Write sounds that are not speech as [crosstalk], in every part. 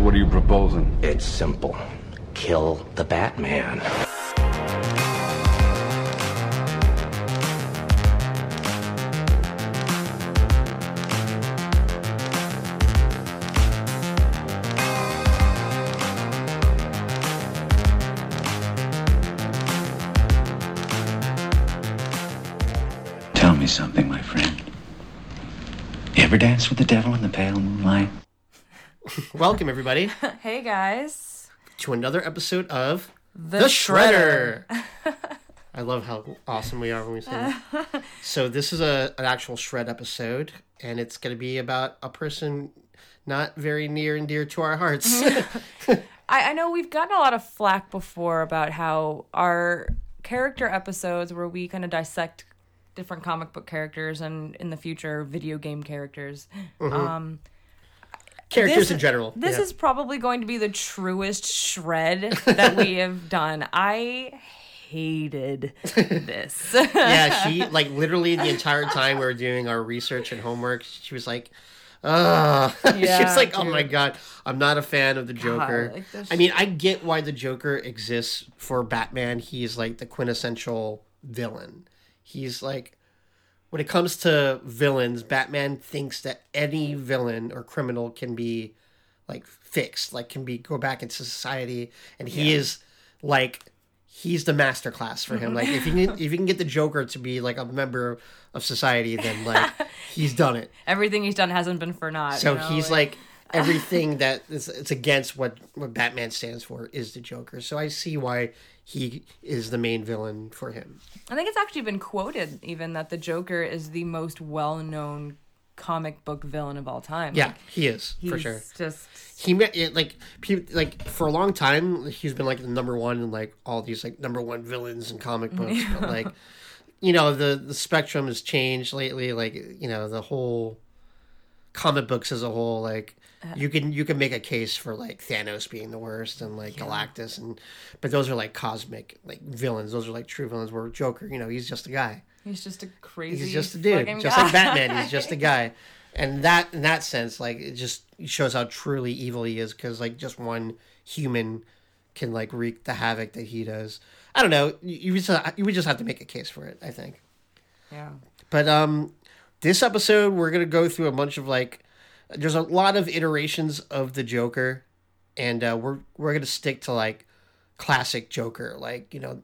So what are you proposing? It's simple. Kill the Batman. Tell me something, my friend. You ever dance with the devil in the pale moonlight? Welcome everybody [laughs] Hey guys. to another episode of The, the Shredder. I love how awesome we are when we say that. [laughs] So this is a an actual shred episode, and it's going to be about a person not very near and dear to our hearts. [laughs] I, I know we've gotten a lot of flack before about how our character episodes where we kind of dissect different comic book characters and in the future video game characters. Um Characters this, in general. This yeah. is probably going to be the truest shred that we have done. I hated this. [laughs] yeah, she [laughs] like literally the entire time we were doing our research and homework, she was like, "Ugh." [laughs] she was Yeah, like, "Oh my god, I'm not a fan of the Joker." like, I mean, I get why the Joker exists for Batman. He's like the quintessential villain. He's like when it comes to villains, Batman thinks that any villain or criminal can be like fixed, like can be go back into society, and he is like he's the master class for him. Like if you can, if you can get the Joker to be like a member of society, then like [laughs] he's done it. Everything he's done hasn't been for naught. So you know, he's like everything that is it's against what what Batman stands for is the Joker. So I see why he is the main villain for him. I think it's actually been quoted even that the Joker is the most well-known comic book villain of all time. Yeah, Like, he is for sure. Just He met it, like people like for a long time he's been like the number one in like all these like number one villains in comic books. [laughs] But like you know the the spectrum has changed lately. Like you know the whole comic books as a whole like you can you can make a case for like Thanos being the worst and like Galactus and but those are like cosmic like villains. Those are like true villains. Where Joker, you know, he's just a guy. he's just a crazy. He's just a dude, just guy. like Batman. He's just a [laughs] guy, and that in that sense, like it just shows how truly evil he is because like just one human can like wreak the havoc that he does. I don't know. You, you just you would just have to make a case for it. I think. yeah. But um, this episode we're gonna go through a bunch of like, there's a lot of iterations of the Joker, and uh, we're we're gonna stick to like classic Joker, like you know,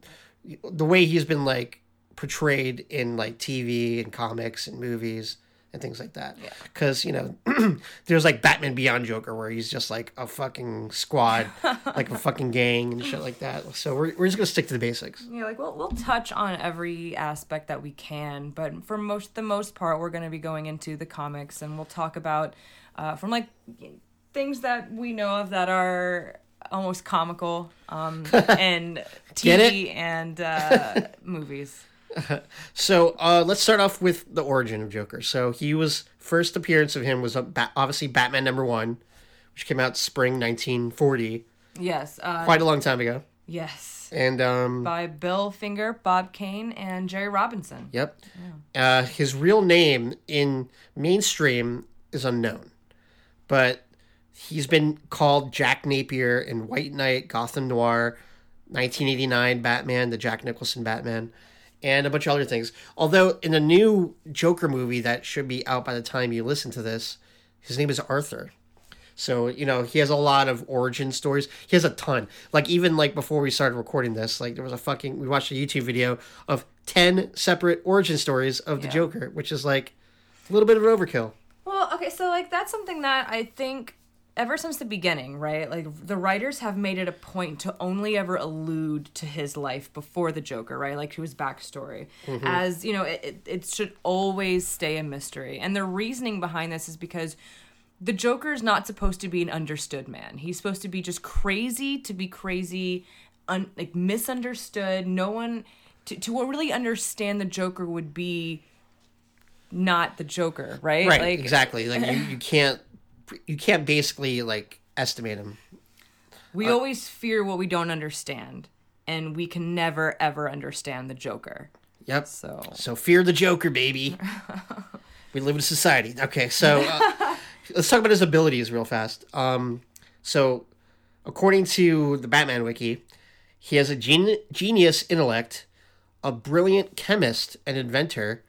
the way he's been like portrayed in like TV and comics and movies and things like that. Yeah. Because you know, [clears throat] there's like Batman Beyond Joker where he's just like a fucking squad, [laughs] like a fucking gang and shit like that. So we're we're just gonna stick to the basics. Yeah, like we'll we'll touch on every aspect that we can, but for most the most part, we're going to be going into the comics, and we'll talk about uh, from like things that we know of that are almost comical, um, [laughs] and TV and uh, movies. [laughs] So uh, let's start off with the origin of Joker. So he was first appearance of him was obviously Batman number one, which came out spring 1940, Yes, uh, quite a long time ago. yes, And um, by Bill Finger, Bob Kane, and Jerry Robinson. yep, uh, his real name in mainstream is unknown, but he's been called Jack Napier in White Knight, Gotham Noir, 1989 Batman, the Jack Nicholson Batman, and a bunch of other things. Although in the new Joker movie that should be out by the time you listen to this, his name is Arthur. So, you know, he has a lot of origin stories. He has a ton. Like even like before we started recording this, like there was a fucking we watched a YouTube video of 10 separate origin stories of the Yeah. Joker, which is like a little bit of an overkill. Well, okay, so like that's something that I think ever since the beginning, right? Like the writers have made it a point to only ever allude to his life before the Joker, right? Like to his backstory, mm-hmm. as you know, it, it, it should always stay a mystery. And the reasoning behind this is because the Joker is not supposed to be an understood man. He's supposed to be just crazy to be crazy, un, like misunderstood. No one to to really understand the Joker would be not the Joker, right? Right, Like, exactly. Like you, you can't you can't basically like estimate him. We always fear what we don't understand, and we can never ever understand the Joker. Yep. So So fear the Joker, baby. [laughs] we live in a society. Okay, so uh, let's talk about his abilities real fast. Um, So, according to the Batman wiki, he has a gen- genius intellect, a brilliant chemist and inventor,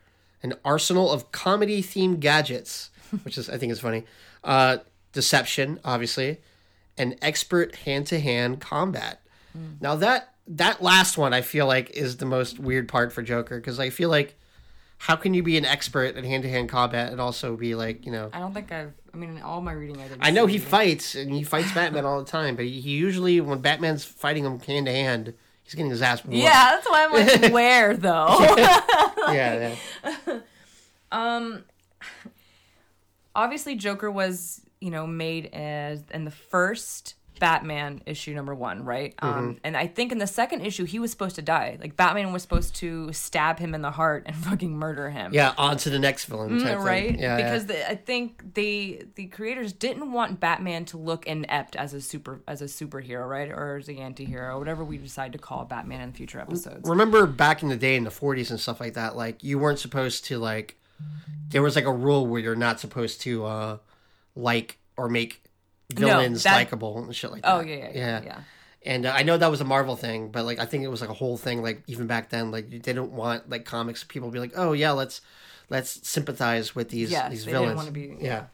an arsenal of comedy themed gadgets, which is I think is funny, uh, deception, obviously, and expert hand to hand combat. Now that that last one I feel like is the most weird part for Joker because I feel like how can you be an expert at hand to hand combat and also be like you know I don't think I've. I mean, in all my reading, I didn't. I know he fights and he fights [laughs] Batman all the time, but he usually when Batman's fighting him hand to hand, he's getting his ass whooped. Yeah, that's why I'm like, [laughs] where though? yeah, yeah. [laughs] Obviously, Joker was you know made as in the first Batman issue number one, right? Um, Mm-hmm. and I think in the second issue he was supposed to die. Like Batman was supposed to stab him in the heart and [laughs] fucking murder him. Yeah, on to the next villain type Mm, right? Yeah, because yeah. The, I think they the creators didn't want Batman to look inept as a super as a superhero, right, or as a anti-hero, whatever we decide to call Batman in future episodes. remember back in the day in the 40s and stuff like that, like you weren't supposed to like there was like a rule where you're not supposed to uh like or make villains that- likable and shit like that. Oh yeah, yeah, yeah. yeah. And uh, I know that was a Marvel thing, but like I think it was like a whole thing. Like even back then, like they didn't want like comics people to be like, oh yeah, let's let's sympathize with these Yes, these villains. wanna be- yeah.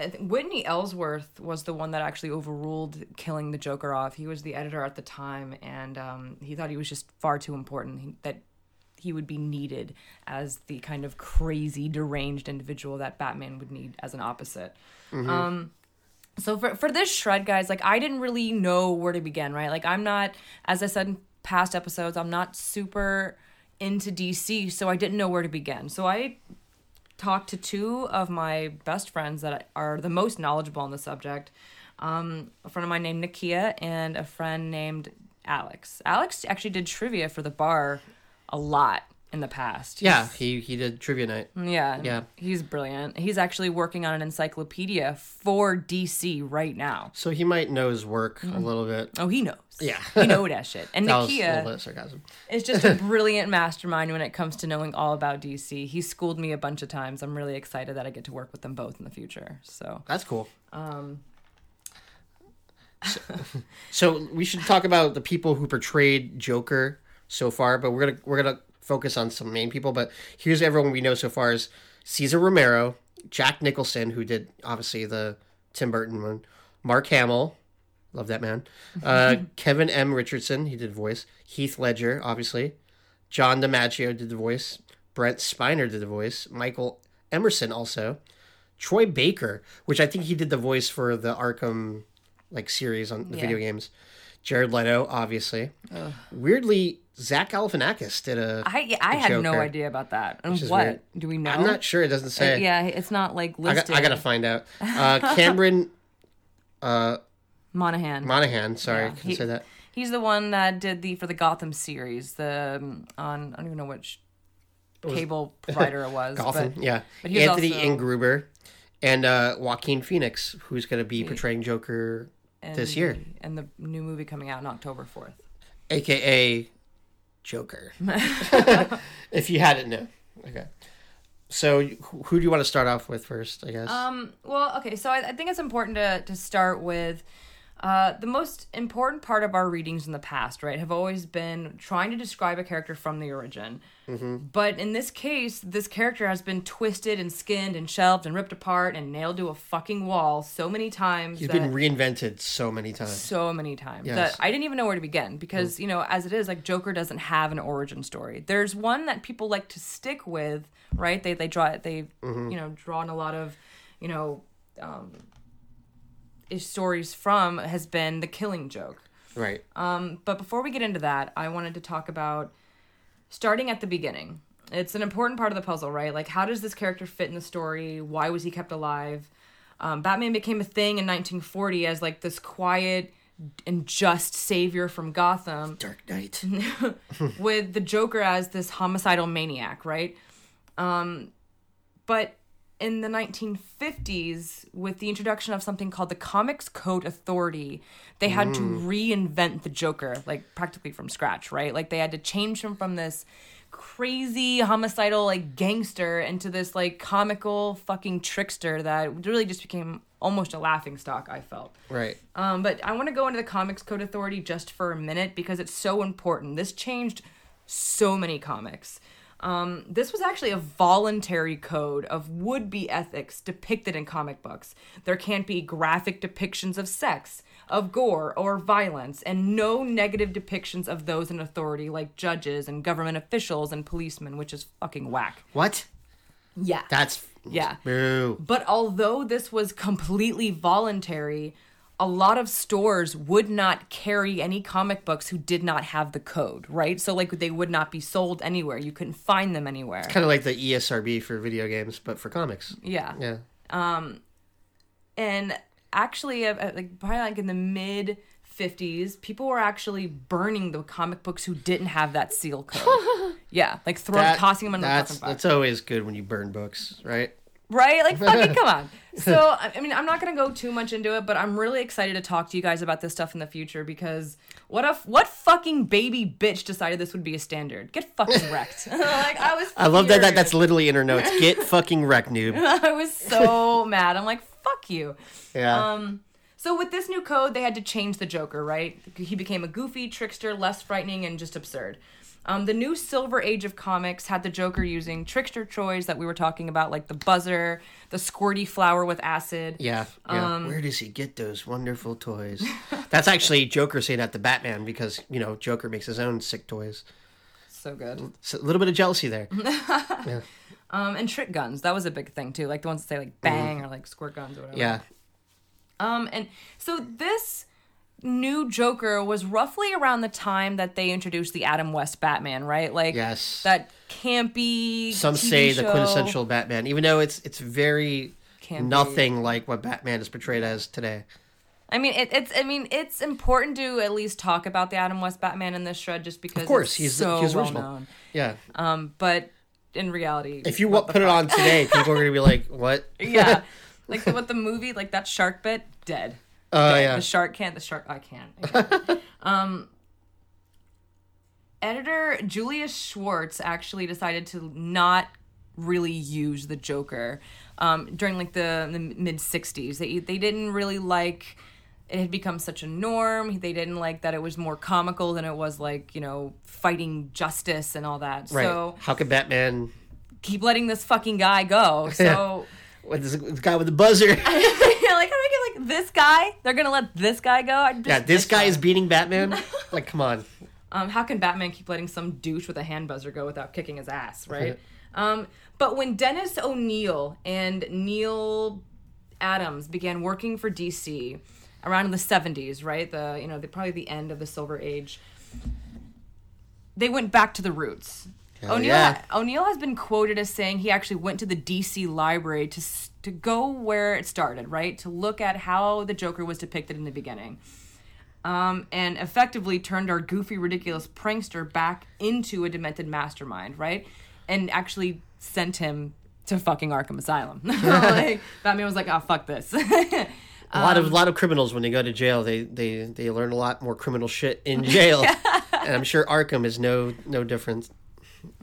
I think Whitney Ellsworth was the one that actually overruled killing the Joker off. He was the editor at the time, and um, he thought he was just far too important. He, that he would be needed as the kind of crazy, deranged individual that Batman would need as an opposite. Um, so for for this shred, guys, like I didn't really know where to begin. Right, like I'm not, as I said in past episodes, I'm not super into DC, so I didn't know where to begin. So I talked to two of my best friends that are the most knowledgeable on the subject. Um, a friend of mine named Nakia and a friend named Alex. Alex actually did trivia for the bar a lot in the past. Yeah, he he did trivia night. yeah. Yeah. He's brilliant. He's actually working on an encyclopedia for DC right now. So he might know his work a little bit. Oh, he knows. Yeah. He know that shit. And [laughs] That Nakia little bit of sarcasm. is just a [laughs] brilliant mastermind when it comes to knowing all about DC. He schooled me a bunch of times. I'm really excited that I get to work with them both in the future. So That's cool. Um. So, [laughs] so we should talk about the people who portrayed Joker so far, but we're gonna we're gonna focus on some main people. But here's everyone we know so far: is Cesar Romero, Jack Nicholson, who did obviously the Tim Burton one, Mark Hamill, love that man, uh, [laughs] Kevin M. Richardson, he did voice, Heath Ledger, obviously, John DiMaggio did the voice, Brent Spiner did the voice, Michael Emerson also, Troy Baker, which I think he did the voice for the Arkham like series on the Yeah. video games. Jared Leto, obviously. Weirdly, Zach Galifianakis did a. I I the had no idea about that. And what weird. do we know? I'm not sure. It doesn't Uh, say. yeah, it's not like I, got, listed. I gotta find out. [laughs] Uh, Cameron Monaghan. Monaghan. Sorry, Yeah, I couldn't he- say that. He's the one that did the for the Gotham series. The um, on I don't even know which cable [laughs] provider it was. Gotham. but, yeah. but he was Anthony also- Ingruber and uh, Joaquin Phoenix, who's going to be portraying Joker and this year, and the new movie coming out on October fourth. aka Joker. [laughs] if you hadn't known. Okay. So, who who do you want to start off with first? I guess. Um, well, okay, so I, I think it's important to, to start with uh, the most important part of our readings in the past, right, have always been trying to describe a character from the origin. But in this case, this character has been twisted and skinned and shelved and ripped apart and nailed to a fucking wall so many times. He's been reinvented so many times. so many times Yes. that I didn't even know where to begin because, you know, as it is, like Joker doesn't have an origin story. There's one that people like to stick with, right? They they draw it, they you know drawn a lot of, you know, um, is stories from has been the Killing Joke. Right. Um, but before we get into that, I wanted to talk about starting at the beginning. It's an important part of the puzzle, right? Like, how does this character fit in the story? Why was he kept alive? Um, Batman became a thing in 1940 as like this quiet and just savior from Gotham Dark Knight. [laughs] with the Joker as this homicidal maniac, right? Um, but in the 1950s, with the introduction of something called the Comics Code Authority, they had to reinvent the Joker, like practically from scratch, right? Like they had to change him from this crazy homicidal like gangster into this like comical fucking trickster that really just became almost a laughing stock. I felt. Right. Um, but I want to go into the Comics Code Authority just for a minute because it's so important. This changed so many comics. Um, this was actually a voluntary code of would be ethics depicted in comic books. There can't be graphic depictions of sex, of gore, or violence, and no negative depictions of those in authority like judges and government officials and policemen, which is fucking whack. What? Yeah. That's Yeah. Boo. But although this was completely voluntary, a lot of stores would not carry any comic books who did not have the code, right? So like they would not be sold anywhere. You couldn't find them anywhere. It's kind of like the ESRB for video games, but for comics. yeah. Yeah. Um, And actually uh, uh, like probably like in the mid 50s, people were actually burning the comic books who didn't have that seal code. [laughs] yeah, like throwing That- tossing them in the that's that's always good when you burn books, right? Right? Like, fucking [laughs] come on. So, I mean, I'm not gonna go too much into it, but I'm really excited to talk to you guys about this stuff in the future because what if what fucking baby bitch decided this would be a standard? Get fucking [laughs] wrecked. like, I was. [laughs] I love that, that that's literally in her notes. Get fucking wrecked, noob. I was so mad. I'm like, fuck you. Yeah. Um, so with this new code, they had to change the Joker, right? He became a goofy trickster, less frightening, and just absurd. Um, the new Silver Age of comics had the Joker using trickster toys that we were talking about, like the buzzer, the squirty flower with acid. yeah. Yeah. um, Where does he get those wonderful toys? [laughs] that's actually Joker saying that to Batman because, you know, Joker makes his own sick toys. So good. So a little bit of jealousy there. [laughs] Um, and trick guns, that was a big thing too, like the ones that say like bang or like squirt guns or whatever. Yeah. Um, and so this new Joker was roughly around the time that they introduced the Adam West Batman, right? Like Yes. that campy. Some TV say the quintessential Batman, even though it's it's very be. nothing like what Batman is portrayed as today. I mean, it, it's. I mean, it's important to at least talk about the Adam West Batman in this shred, just because. Of course, he's so he's Well known. Yeah. Um, but in reality, If you what wa- the put it on today, people are gonna be like, "What?" [laughs] yeah, [laughs] like the, what the movie, like that shark bit, dead. Oh Dead. yeah. The shark can't. The shark. I can't. [laughs] um, editor Julius Schwartz actually decided to not really use the Joker um, during like the, the mid '60s. They they didn't really like. It had become such a norm. They didn't like that it was more comical than it was like you know fighting justice and all that. Right. So How could Batman? keep letting this fucking guy go. So. [laughs] What this, this guy with the buzzer? [laughs] like how do I get like this guy? They're gonna let this guy go? I just- yeah, this guy is [laughs] beating Batman. Like, come on. Um, how can Batman keep letting some douche with a hand buzzer go without kicking his ass, right? um, but when Dennis O'Neil and Neal Adams began working for DC around in the 70s, right? The you know, the, probably the end of the Silver Age. They went back to the roots. O'Neil, yeah. O'Neil has been quoted as saying he actually went to the DC library to to go where it started, right? To look at how the Joker was depicted in the beginning um, and effectively turned our goofy, ridiculous prankster back into a demented mastermind, right? And actually sent him to fucking Arkham Asylum. [laughs] like, [laughs] Batman was like, "Oh fuck this." [laughs] A lot Um, of a lot of criminals when they go to jail, they they they learn a lot more criminal shit in jail, and I'm sure Arkham is no no different.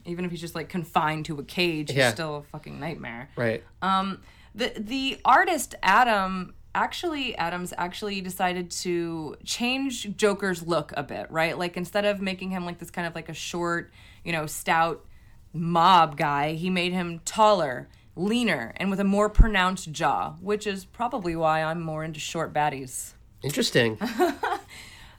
Even if he's just like confined to a cage, he's Yeah. still a fucking nightmare. Right. Um, the the artist Adam actually Adams actually decided to change Joker's look a bit, right? Like instead of making him like this kind of like a short, you know, stout mob guy, he made him taller, leaner, and with a more pronounced jaw, which is probably why I'm more into short baddies. Interesting. [laughs]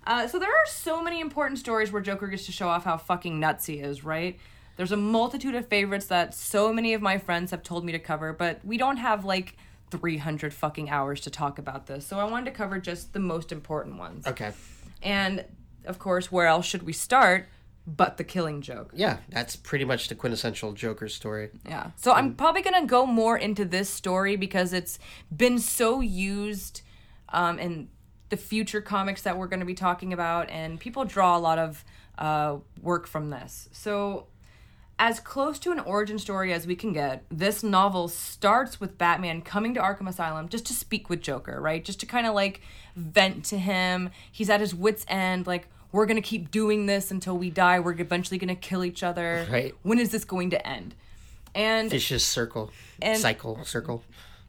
Uh, so there are so many important stories where Joker gets to show off how fucking nuts he is, right? There's a multitude of favorites that so many of my friends have told me to cover, but we don't have like 300 fucking hours to talk about this. So I wanted to cover just the most important ones. Okay. And of course, where else should we start but the killing joke? Yeah, that's pretty much the quintessential Joker story. Yeah. So I'm probably going to go more into this story because it's been so used um, in the future comics that we're going to be talking about, and people draw a lot of uh, work from this. So, as close to an origin story as we can get, this novel starts with Batman coming to Arkham Asylum just to speak with Joker, right? Just to kind of like vent to him. He's at his wits' end, like, we're going to keep doing this until we die. We're eventually going to kill each other. Right. When is this going to end? And Vicious circle, And- cycle, circle.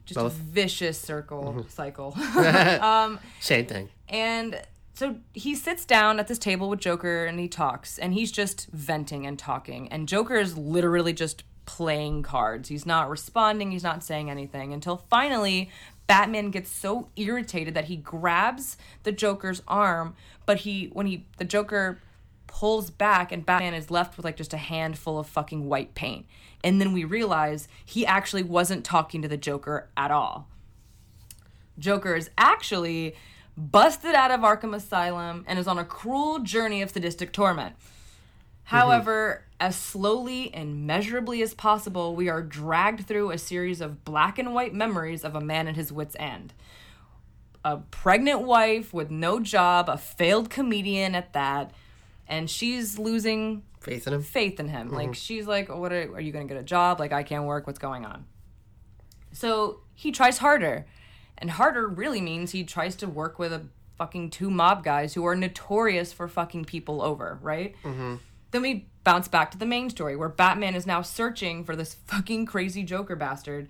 Just Both. a vicious circle mm-hmm. cycle. [laughs] [laughs] Um, Same thing. And so he sits down at this table with Joker and he talks and he's just venting and talking. And Joker is literally just playing cards. He's not responding, he's not saying anything until finally Batman gets so irritated that he grabs the Joker's arm, but he when he the Joker pulls back and Batman is left with like just a handful of fucking white paint. And then we realize he actually wasn't talking to the Joker at all. Joker is actually busted out of Arkham Asylum and is on a cruel journey of sadistic torment. Mhm. However, as slowly and measurably as possible, we are dragged through a series of black and white memories of a man at his wits' end. A pregnant wife with no job, a failed comedian at that, and she's losing Faith in him. faith in him. Like she's like, "What are, are you going to get a job? Like I can't work. What's going on?" So he tries harder, and harder really means he tries to work with a fucking two mob guys who are notorious for fucking people over, right? Mm-hmm. Then we bounce back to the main story where Batman is now searching for this fucking crazy Joker bastard.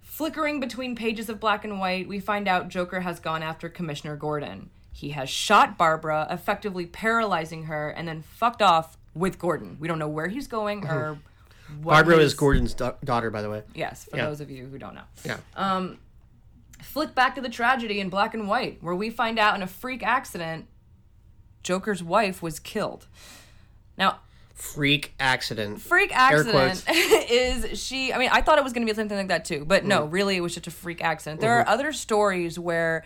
Flickering between pages of black and white, we find out Joker has gone after Commissioner Gordon. He has shot Barbara, effectively paralyzing her, and then fucked off with Gordon. We don't know where he's going mm-hmm. or what Barbara his- is Gordon's da- daughter, by the way. Yes, for Yeah. those of you who don't know. Yeah. Um, Flick back to the tragedy in black and white, where we find out in a freak accident, Joker's wife was killed. Now, Freak accident. freak accident [laughs] is she i mean i thought it was going to be something like that too but no mm-hmm. really it was just a freak accident there mm-hmm. are other stories where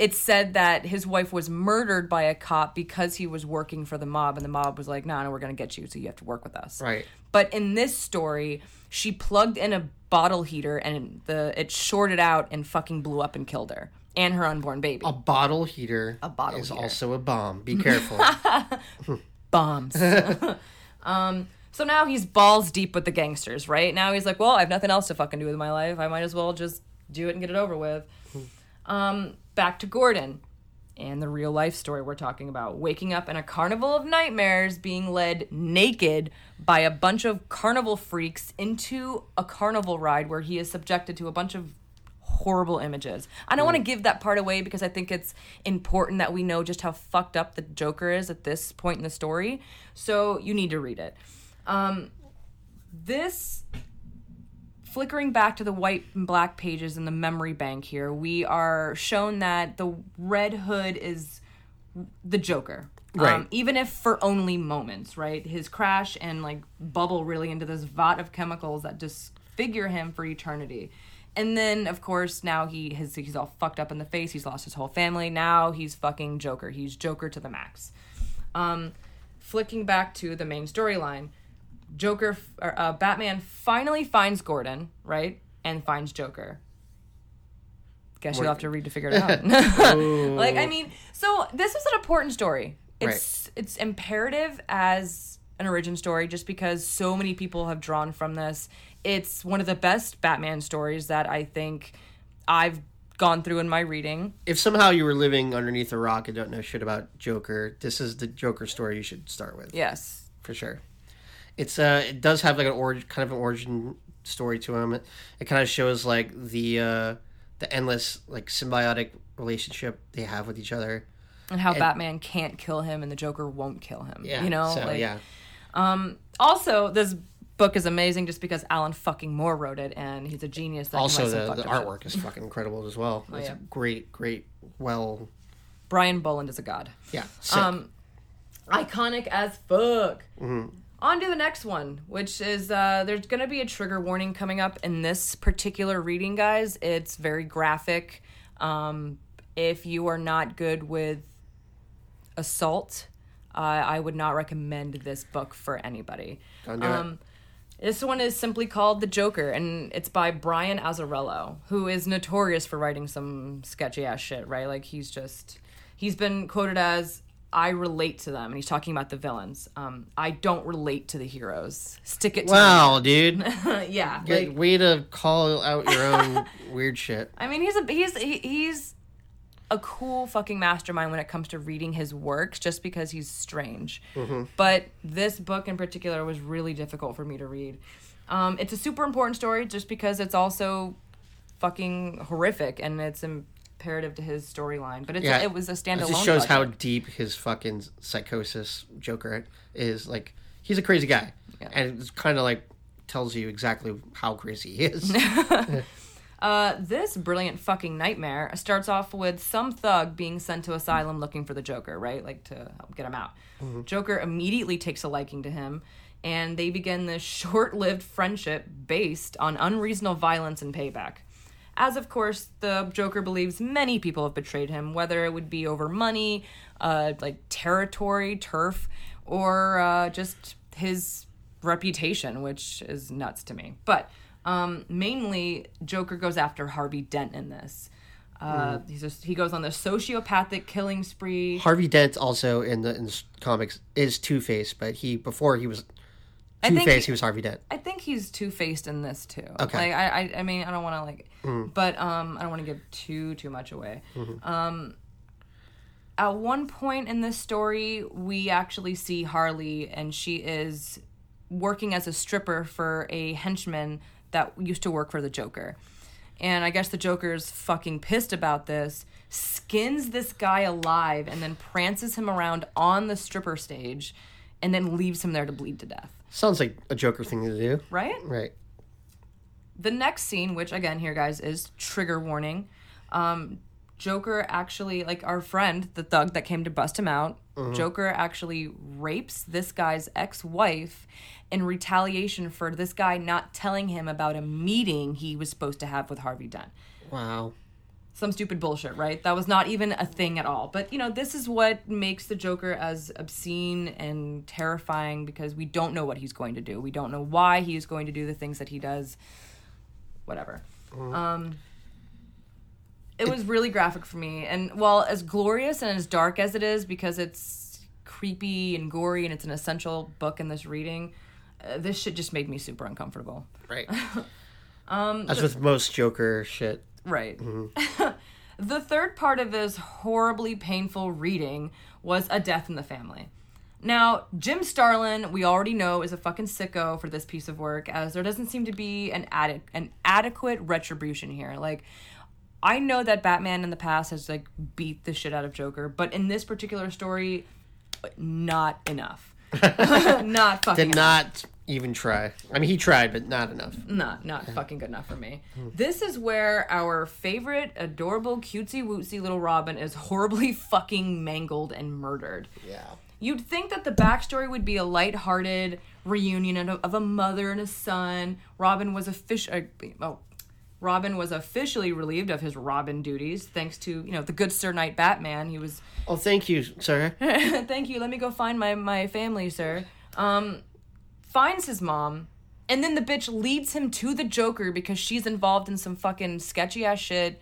it's said that his wife was murdered by a cop because he was working for the mob and the mob was like no no we're going to get you so you have to work with us Right. but in this story she plugged in a bottle heater and the it shorted out and fucking blew up and killed her and her unborn baby A bottle heater. A bottle is heater. also a bomb. Be careful. [laughs] bombs. [laughs] um, so now he's balls deep with the gangsters, right? Now he's like, well, I have nothing else to fucking do with my life. I might as well just do it and get it over with. Um, back to Gordon and the real life story we're talking about. Waking up in a carnival of nightmares, being led naked by a bunch of carnival freaks into a carnival ride where he is subjected to a bunch of horrible images. I don't want to give that part away because I think it's important that we know just how fucked up the Joker is at this point in the story. So you need to read it. Um, this flickering back to the white and black pages in the memory bank here, we are shown that the Red Hood is the Joker. Right. Um, even if for only moments, right? His crash and like bubble really into this vat of chemicals that disfigure him for eternity. And then, of course, now he has he's all fucked up in the face. He's lost his whole family. Now he's fucking Joker. He's Joker to the max. Um, flicking back to the main storyline, Joker, or, uh, Batman finally finds Gordon, right, and finds Joker. Guess you'll have to read to figure it out. [laughs] like, I mean, so this is an important story. It's it's imperative as an origin story just because so many people have drawn from this. It's one of the best Batman stories that I think I've gone through in my reading. if somehow you were living underneath a rock and don't know shit about Joker, this is the Joker story you should start with Yes. for sure. It's uh, it does have like an origin, kind of an origin story to him. It, it kind of shows like the uh, the endless like symbiotic relationship they have with each other. And how Batman can't kill him and the Joker won't kill him. Yeah, You know? so like, yeah, Also, this book is amazing just because Alan fucking Moore wrote it and he's a genius. That also the, the shit. artwork is fucking incredible as well. [laughs] It's Oh, yeah. great, great, well, Brian Bolland is a god. yeah, sick. Um, iconic as fuck. Mm-hmm. On to the next one, which is uh, there's going to be a trigger warning coming up in this particular reading, guys. It's very graphic. Um, if you are not good with assault, uh, I would not recommend this book for anybody. Don't do it. Um, this one is simply called The Joker, and it's by Brian Azzarello, who is notorious for writing some sketchy ass shit, right? Like, he's just. He's been quoted as, I relate to them, and he's talking about the villains. Um, I don't relate to the heroes. Stick it to Wow, dude, [laughs] yeah. Good like- way to call out your own [laughs] weird shit. I mean, he's a he's he, he's a cool fucking mastermind when it comes to reading his works, just because he's strange. But this book in particular was really difficult for me to read. Um, it's a super important story, just because it's also fucking horrific, and it's imperative to his storyline. But it's Yeah, it was a standalone. It just shows how deep his fucking psychosis Joker is. Like he's a crazy guy, and it's kind of like tells you exactly how crazy he is. [laughs] Uh, this brilliant fucking nightmare starts off with some thug being sent to asylum looking for the Joker, right? Like to help get him out. Joker immediately takes a liking to him, and they begin this [laughs] short lived friendship based on unreasonable violence and payback. As of course, the Joker believes many people have betrayed him, whether it would be over money, uh, like territory, turf, or uh, just his reputation, which is nuts to me. But um, mainly, Joker goes after Harvey Dent in this. Uh, he's just, he goes on the sociopathic killing spree. Harvey Dent also in the in the comics is Two Face, but he before he was Two Face, he- he was Harvey Dent. I think he's two faced in this too. Okay. Like I, I, I mean, I don't want to like, but um, I don't want to give too too much away. Um, at one point in this story, we actually see Harley, and she is working as a stripper for a henchman that used to work for the Joker. And I guess the Joker's fucking pissed about this, skins this guy alive, and then prances him around on the stripper stage, and then leaves him there to bleed to death. Sounds like a Joker thing to do, Right? right? the next scene, which again here guys is trigger warning. Um, Joker actually, like our friend, the thug that came to bust him out, Joker actually rapes this guy's ex-wife in retaliation for this guy not telling him about a meeting he was supposed to have with Harvey Dent. Wow. Some stupid bullshit, right? That was not even a thing at all. But you know, this is what makes the Joker as obscene and terrifying because we don't know what he's going to do. We don't know why he's going to do the things that he does. Whatever. Um it was really graphic for me and while as glorious and as dark as it is because it's creepy and gory and it's an essential book in this reading uh, this shit just made me super uncomfortable Right. [laughs] um, As with most Joker shit. Right. Mm-hmm. [laughs] the third part of this horribly painful reading was A Death in the Family. Now, Jim Starlin, we already know, is a fucking sicko for this piece of work, as there doesn't seem to be an ade- an adequate retribution here. Like, I know that Batman in the past has like beat the shit out of Joker, but in this particular story, not enough. [laughs] not fucking Did not even try. I mean, he tried, but not enough. not not fucking good enough for me. This is where our favorite adorable cutesy wootsy little Robin is horribly [laughs] fucking mangled and murdered. Yeah. You'd think that the backstory would be a lighthearted reunion of, of a mother and a son. Robin was a official. Oh, Robin was officially relieved of his Robin duties thanks to you know the good Sir Knight Batman. He was Oh, thank you, sir. [laughs] Thank you. Let me go find my my family, sir. Um, finds his mom, and then the bitch leads him to the Joker because she's involved in some fucking sketchy ass shit,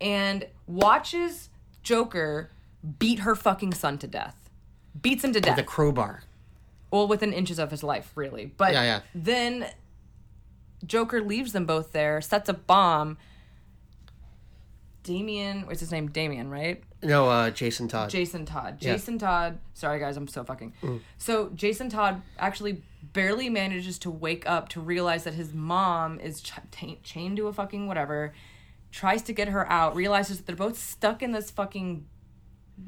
and watches Joker beat her fucking son to death. Beats him to death. the crowbar. well, within inches of his life, really. But Yeah, yeah. then Joker leaves them both there, sets a bomb. Damien, what's his name? Damien, right? No, uh, Jason Todd. Jason Todd. Yeah. Jason Todd. Sorry, guys, I'm so fucking. So Jason Todd actually barely manages to wake up to realize that his mom is ch- ta- chained to a fucking whatever. Tries to get her out. Realizes that they're both stuck in this fucking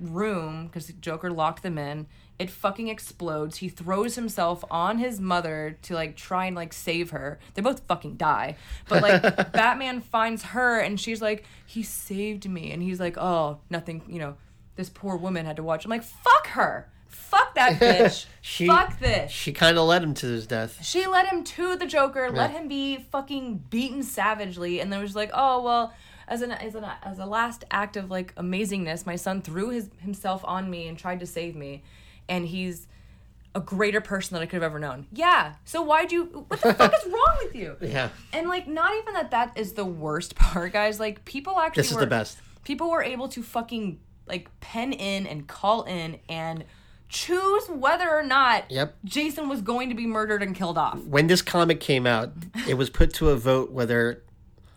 room because Joker locked them in. It fucking explodes. He throws himself on his mother to like try and like save her. They both fucking die. But like [laughs] Batman finds her and she's like, he saved me. And he's like, oh, nothing, you know, this poor woman had to watch. I'm like, fuck her. Fuck that bitch. [laughs] She- fuck this. She kind of led him to his death. She led him to the Joker, let him be fucking beaten savagely, and then was like, oh well, as an as an as a last act of like amazingness, my son threw his himself on me and tried to save me, and he's a greater person than I could have ever known. Yeah. So why'd you? What the fuck is [laughs] wrong with you? Yeah. And like, not even that that is the worst [laughs] part, guys. Like, people actually This is were, the best. People were able to fucking like pen in and call in and choose whether or not Yep. Jason was going to be murdered and killed off. When this comic came out, it was put to a vote whether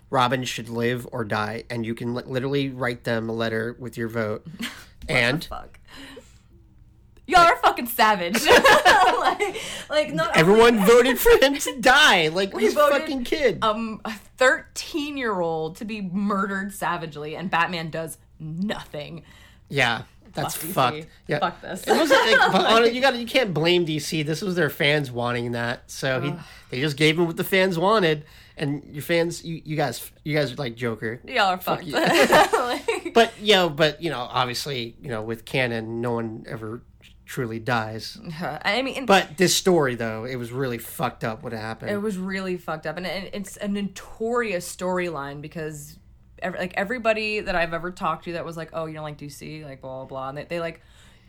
Robin should live or die, and you can li- literally write them a letter with your vote. [laughs] and Fuck. Y'all are fucking savage. [laughs] like, like not Everyone [laughs] voted for him to die, like We this voted, fucking kid. um a 13 year old to be murdered savagely, and Batman does nothing. yeah, that's Fuck fucked. Yeah, Fuck this. It wasn't. Like, [laughs] but on you got you can't blame DC. This was their fans wanting that, so he they just gave him what the fans wanted, and your fans, you, you guys, you guys are like Joker. Y'all are fucked. you. [laughs] [laughs] But you know, but you know, obviously, you know, with canon, no one ever truly dies. [sighs] I mean, But this story, though, it was really fucked up what happened. it was really fucked up, and it, it's a notorious storyline because, ev like everybody that I've ever talked to that was like, "Oh, you don't like DC," like blah blah blah, and they, they like.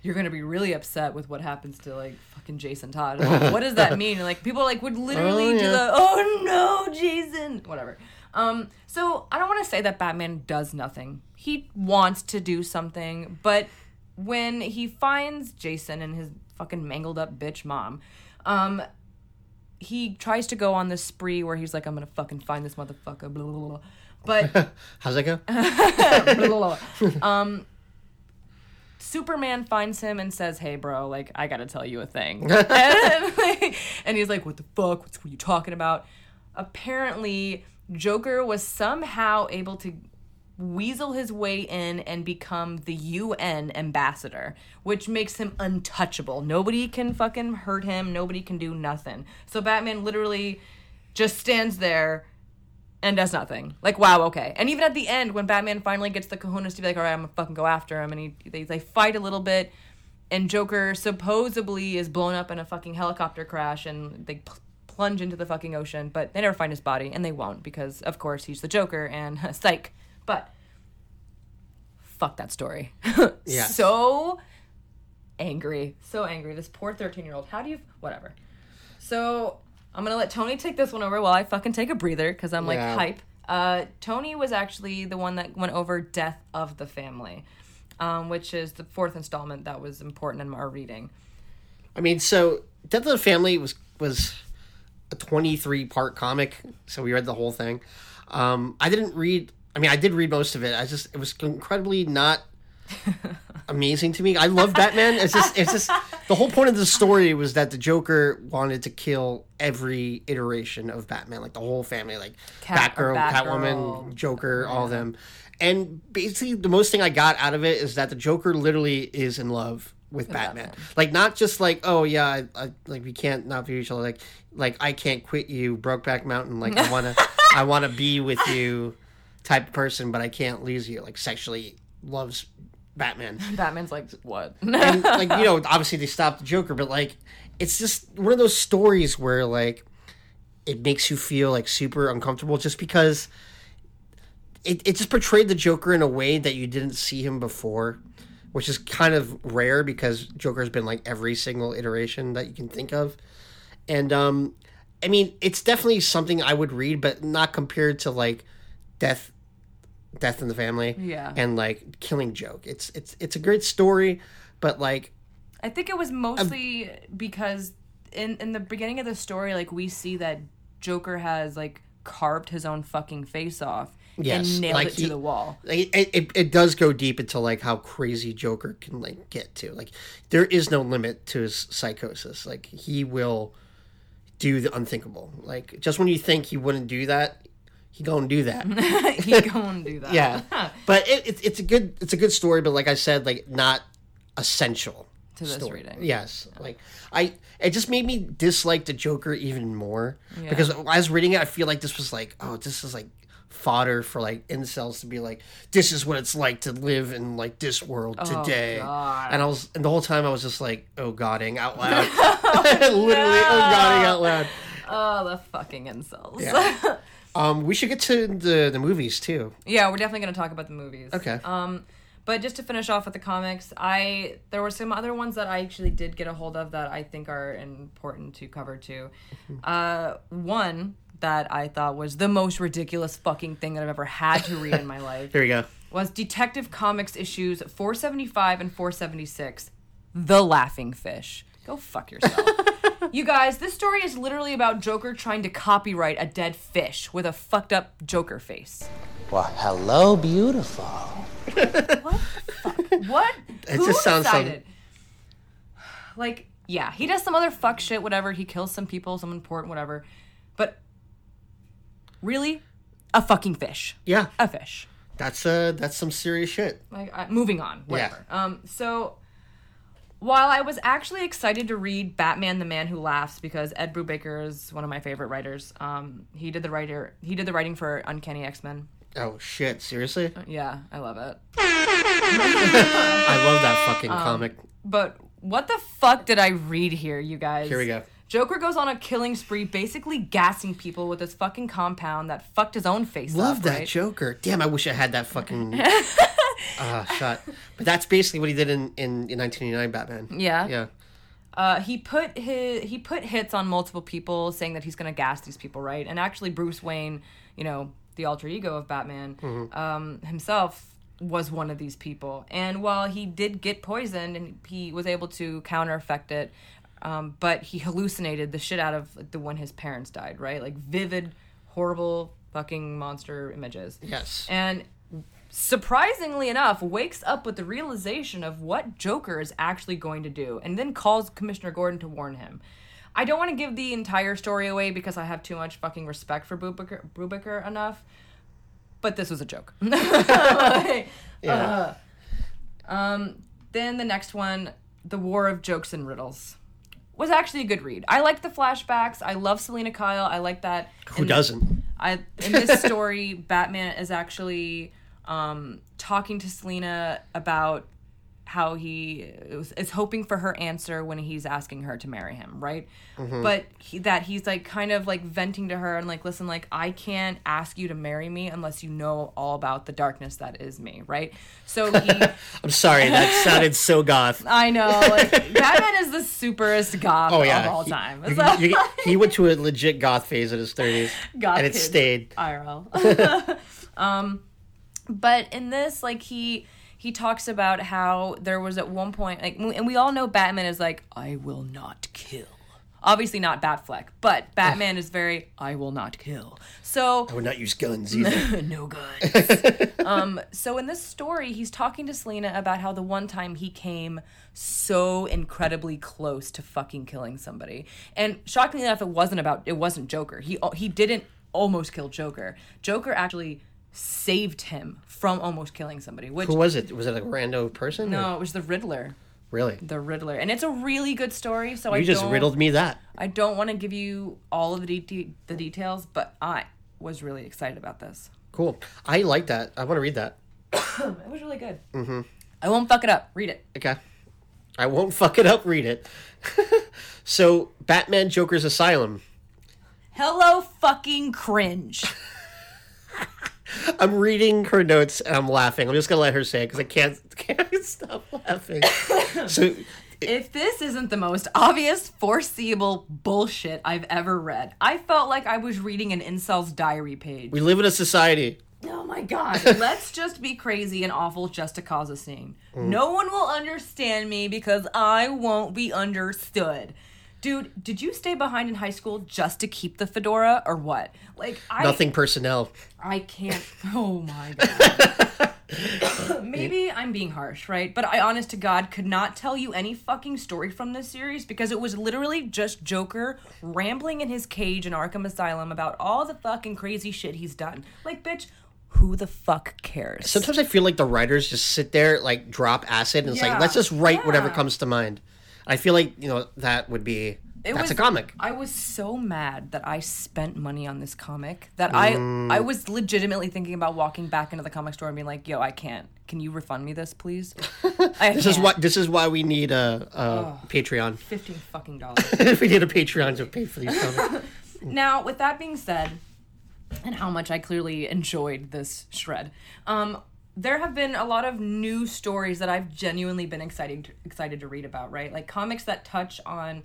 You're gonna be really upset with what happens to like fucking Jason Todd. Like, what does that [laughs] mean? And, like people like would literally Oh, do the oh no, Jason, whatever. Um, so I don't want to say that Batman does nothing. He wants to do something, but when he finds Jason and his fucking mangled up bitch mom, um, he tries to go on this spree where he's like, I'm gonna fucking find this motherfucker, blah, blah, blah. But [laughs] How's that go? [laughs] um, Superman finds him and says, "Hey, bro, like I gotta tell you a thing," [laughs] and, and he's like, "What the fuck? What's what are you talking about?" Apparently, Joker was somehow able to weasel his way in and become the UN ambassador, which makes him untouchable. Nobody can fucking hurt him. Nobody can do nothing. So Batman literally just stands there and does nothing. Like, wow, okay. And even at the end, when Batman finally gets the kahunas to be like, all right, I'm gonna fucking go after him, and he they, they fight a little bit, and Joker supposedly is blown up in a fucking helicopter crash, and they pl- plunge into the fucking ocean, but they never find his body, and they won't because, of course, he's the Joker, and [laughs] psych. But fuck that story. [laughs] Yeah. So angry, so angry. This poor thirteen year old. How do you? Whatever. So I'm gonna let Tony take this one over while I fucking take a breather because I'm like Yeah. hype. Uh, Tony was actually the one that went over Death of the Family, um, which is the fourth installment that was important in our reading. I mean, so Death of the Family was was a 23 part comic, so we read the whole thing. Um, I didn't read. I mean, I did read most of it. I just it was incredibly not [laughs] amazing to me. I love Batman. It's just it's just the whole point of the story was that the Joker wanted to kill every iteration of Batman, like the whole family, like Cat- Batgirl, Batgirl. Catwoman, Joker, all of them. And basically, the most thing I got out of it is that the Joker literally is in love with Batman. Batman. Like not just like oh yeah, I, I, like we can't not be each other. Like like I can't quit you, Brokeback Mountain. Like I [laughs] wanna I wanna be with you, type of person, but I can't lose you. Like sexually loves Batman. [laughs] Batman's like, what? and like you know obviously they stopped the joker but like it's just one of those stories where like it makes you feel like super uncomfortable just because it, it just portrayed the joker in a way that you didn't see him before which is kind of rare because joker's been like every single iteration that you can think of and um i mean it's definitely something i would read but not compared to like death death in the family Yeah. and like killing joke it's it's it's a great story but like I think it was mostly because in in the beginning of the story, like we see that Joker has like carved his own fucking face off Yes, and nailed like it he- to the wall. it, it, it does go deep into like how crazy joker can like get to like there is no limit to his psychosis like he will do the unthinkable like just when you think he wouldn't do that he gonna do that [laughs] he to do that. yeah [laughs] but it, it, it's a good it's a good story but like i said like not essential To this story. reading. yes like i it just made me dislike the joker even more Yeah. because as I was reading it i feel like this was like oh this is like fodder for like incels to be like this is what it's like to live in like this world oh, today Oh, God. and i was and the whole time i was just like oh godding out [laughs] loud oh, literally oh godding out loud Oh, the fucking incels. Yeah. Um we should get to the the movies too Yeah, we're definitely going to talk about the movies. Okay. Um, but just to finish off with the comics, I there were some other ones that I actually did get a hold of that I think are important to cover too. Uh, one that I thought was the most ridiculous fucking thing that I've ever had to read in my [laughs] life here we go was Detective Comics issues 475 and 476, The Laughing Fish. Go fuck yourself. [laughs] you guys, this story is literally about Joker trying to copyright a dead fish with a fucked up Joker face. Well, hello, beautiful. What? It Who just sounds so- decided? like yeah, he does some other fuck shit, whatever. He kills some people, some important, whatever. But really, a fucking fish. Yeah, A fish. that's uh that's some serious shit. Like I, moving on, whatever. Um, so while I was actually excited to read Batman: The Man Who Laughs because Ed Brubaker is one of my favorite writers. Um, he did the writer, he did the writing for Uncanny X Men. Oh shit, seriously? Yeah, I love it. [laughs] I love that fucking Um, comic. But what the fuck did I read here, you guys? Here we go. Joker goes on a killing spree, basically gassing people with his fucking compound that fucked his own face Love up, that right? Joker. Damn, I wish I had that fucking [laughs] [laughs] uh, shot. But that's basically what he did in, in, in 1989 Batman. Yeah. Yeah. Uh, he put his he put hits on multiple people, saying that he's gonna gas these people, right? And actually, Bruce Wayne, you know, the alter ego of Batman, um, himself was one of these people. And while he did get poisoned, and he was able to counter effect it, um, but he hallucinated the shit out of like, the when his parents died, right? Like vivid, horrible, fucking monster images. Yes. And surprisingly enough, wakes up with the realization of what Joker is actually going to do, and then calls Commissioner Gordon to warn him. I don't want to give the entire story away because I have too much fucking respect for Brubaker, Brubaker enough, but this was a joke. [laughs] Like, Yeah. um, then the next one, The War of Jokes and Riddles, was actually a good read. I like the flashbacks. I love Selina Kyle. I like that. Who in- doesn't? I in this story, [laughs] Batman is actually um, talking to Selina about how he is, is hoping for her answer when he's asking her to marry him, right? But he, that he's like kind of like venting to her and like, listen, like I can't ask you to marry me unless you know all about the darkness that is me, right? So he. [laughs] I'm sorry, that sounded so goth. [laughs] I know, like Batman is the superest goth Oh yeah, of all He- time. you- So- you- he went to a [laughs] legit goth phase in his 30s, Goth and it stayed. IRL. um, but in this, like he he talks about how there was at one point, like, and we all know Batman is like, I will not kill. Obviously not Batfleck, but Batman is very, I will not kill. So I would not use guns either. [laughs] no guns. [laughs] um, so in this story, he's talking to Selina about how the one time he came so incredibly close to fucking killing somebody, and shockingly enough, it wasn't about it wasn't Joker. He he didn't almost kill Joker. Joker actually saved him from almost killing somebody. Which Who was it? Was it a rando person? no, or- it was the Riddler. Really? The Riddler, and it's a really good story. So I You just don't, riddled me that. I don't want to give you all of the de- the details, but I was really excited about this. Cool. I like that. I want to read that. [coughs] It was really good. Mm-hmm. I won't fuck it up. Read it. Okay. I won't [laughs] fuck it up. Read it. [laughs] so, Batman Joker's Asylum. Hello, fucking cringe. [laughs] I'm reading her notes and I'm laughing. I'm just gonna let her say it because I can't [laughs] can't stop laughing. [coughs] So, if this isn't the most obvious, foreseeable bullshit I've ever read, I felt like I was reading an incel's diary page. we live in a society. Oh my god. [laughs] Let's just be crazy and awful just to cause a scene. Mm. No one will understand me because I won't be understood. Dude, did you stay behind in high school just to keep the fedora or what? Like I Nothing personnel. I can't. [laughs] Oh my god. [laughs] Maybe I'm being harsh, right? But I, honest to God, could not tell you any fucking story from this series because it was literally just Joker rambling in his cage in Arkham Asylum about all the fucking crazy shit he's done. Like, bitch, who the fuck cares? Sometimes I feel like the writers just sit there, like drop acid, and it's Yeah. like let's just write whatever comes to mind. I feel like you know that would be It that's was- a comic. I was so mad that I spent money on this comic that I I was legitimately thinking about walking back into the comic store and being like, "Yo, I can't. Can you refund me this, please?" [laughs] This is why this is why we need a, a Patreon. fifteen fucking [laughs] dollars. we need a Patreon to pay for these comics. [laughs] Now, with that being said, and how much I clearly enjoyed this shred, um, there have been a lot of new stories that I've genuinely been excited excited to read about. Right, like comics that touch on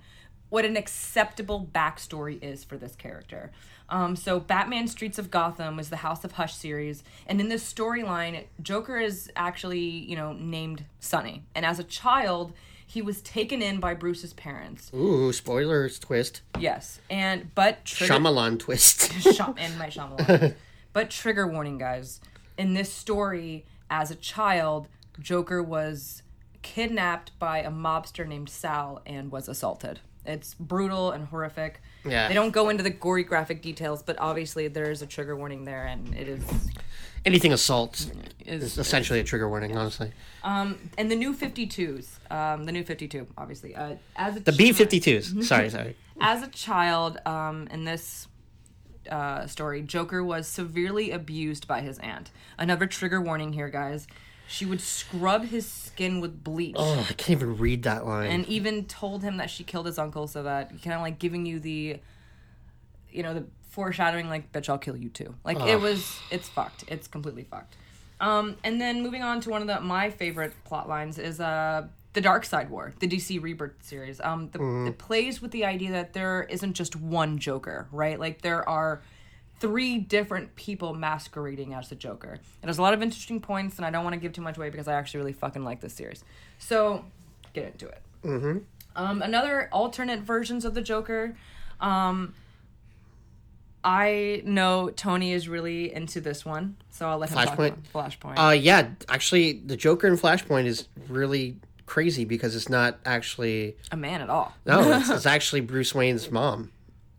what an acceptable backstory is for this character. Um, so, Batman Streets of Gotham was the House of Hush series, and in this storyline, Joker is actually, you know, named Sonny, and as a child, he was taken in by Bruce's parents. Ooh, spoilers twist. Yes, and but trigger- Shyamalan twist. And my Shyamalan. [laughs] but trigger warning, guys. In this story, as a child, Joker was kidnapped by a mobster named Sal and was assaulted. It's brutal and horrific. Yeah. They don't go into the gory graphic details, but obviously there's a trigger warning there, and it is Anything assault is is essentially a trigger warning, honestly. Um, and the new 52s, um, the new 52, obviously. Uh, as a The B 52s. Sorry, sorry. as a child, um, in this uh, story, Joker was severely abused by his aunt. Another trigger warning here, guys. She would scrub his skin with bleach. Oh, I can't even read that line. and even told him that she killed his uncle so that kind of like giving you the you know the foreshadowing like bitch i'll kill you too like it was it's fucked it's completely fucked um and then moving on to one of the my favorite plot lines is uh the Darkseid War the dc rebirth series um the, it plays with the idea that there isn't just one joker right like there are three different people masquerading as the Joker. It has a lot of interesting points, and I don't want to give too much away because I actually really fucking like this series. So, get into it. Mm-hmm. Um, another alternate versions of the Joker. Um, I know Tony is really into this one, so I'll let him talk Flashpoint? about Flashpoint. Uh, yeah, actually, the Joker in Flashpoint is really crazy because it's not actually. a man at all. No, it's, [laughs] it's actually Bruce Wayne's mom,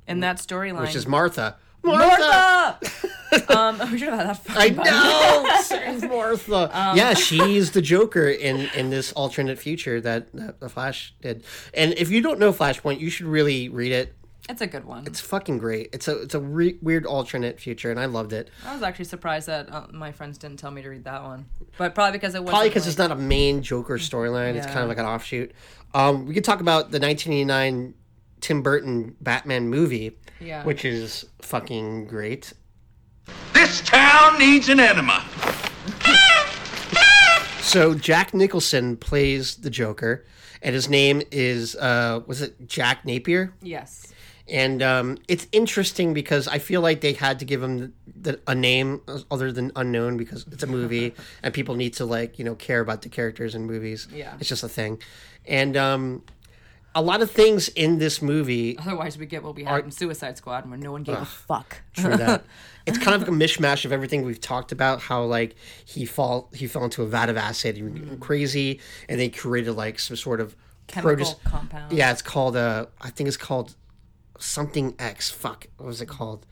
In that storyline. which is Martha. Martha! [laughs] um, we should have had that [laughs] I know, Martha. Um, yeah, she's the Joker in in this alternate future that, that the Flash did. And if you don't know Flashpoint, you should really read it. It's a good one. It's fucking great. It's a it's a re- weird alternate future, and I loved it. I was actually surprised that uh, my friends didn't tell me to read that one, but probably because it was Probably because it's not a main Joker storyline. It's kind of like an offshoot. Um, we could talk about the 1989 Tim Burton Batman movie, Yeah. which is fucking great. This town needs an enema. So Jack Nicholson plays the Joker, and his name is uh, was it Jack Napier? yes. And um, it's interesting because I feel like they had to give him the, a name other than unknown because it's a movie [laughs] and people need to like you know care about the characters in movies. Yeah. it's just a thing, and um, a lot of things in this movie Otherwise, we get what we had in Suicide Squad, where no one gave a fuck. True that. [laughs] It's kind of like a mishmash of everything we've talked about. How like he fall he fell into a vat of acid, he went crazy, and they created like some sort of Chemical produce- compound. Yeah, it's called uh, I think it's called something X. Fuck, what was it called?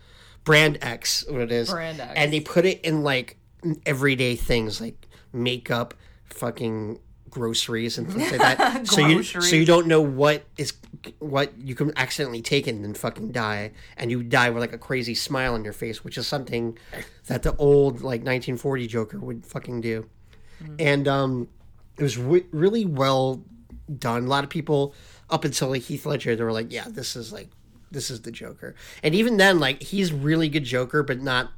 Brand X. What it is? Brand X. And they put it in like everyday things like makeup, fucking groceries and things like that. [laughs] so you so you don't know what is what you can accidentally take and then fucking die, and you die with like a crazy smile on your face, which is something that the old like 1940 Joker would fucking do. And um, it was re- really well done. A lot of people up until like Heath Ledger, they were like, "Yeah, this is like this is the Joker." And even then, like he's really good Joker, but not.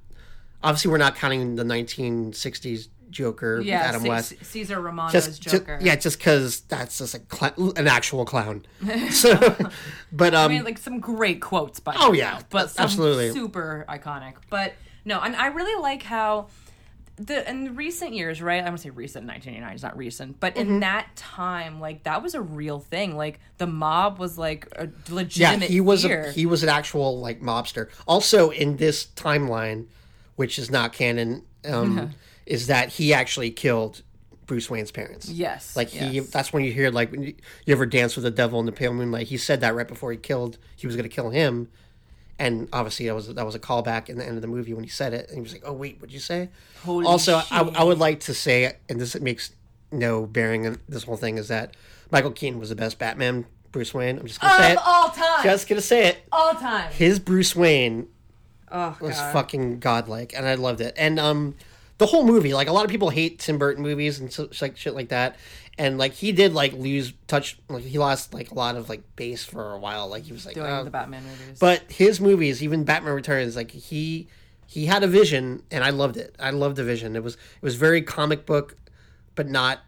Obviously, we're not counting the 1960s Joker, Yeah, Adam C- West Cesar Romero's just, ju- Joker. yeah, just because that's just a cl- an actual clown. [laughs] So, but um, I mean, like some great quotes by Oh, him, yeah, but some absolutely. super iconic. But no, and I really like how the in recent years, right? I'm gonna say recent, 1989 is not recent, but Mm-hmm. in that time, like that was a real thing. Like the mob was like a yeah, he was a, he was an actual like mobster. Also, in this timeline, which is not canon, um, is that he actually killed Bruce Wayne's parents. Yes, Like he, yes. that's when you hear like when you, you ever dance with the devil in the pale moonlight. He said that right before he killed. He was going to kill him, and obviously that was that was a callback in the end of the movie when he said it. And he was like, "Oh wait, what'd you say?" Holy also, I. I would like to say, and this makes no bearing on this whole thing, is that Michael Keaton was the best Batman. Bruce Wayne. I'm just gonna say it. all time, Just gonna say it. all time. His Bruce Wayne Oh was god, fucking godlike, and I loved it. And um, the whole movie, like a lot of people hate Tim Burton movies and so, like shit like that. And like he did like lose touch, like he lost like a lot of like base for a while. Like he was like, doing "Oh." the Batman movies. but his movies, even Batman Returns, like he he had a vision, and I loved it. I loved the vision. It was it was very comic book, but not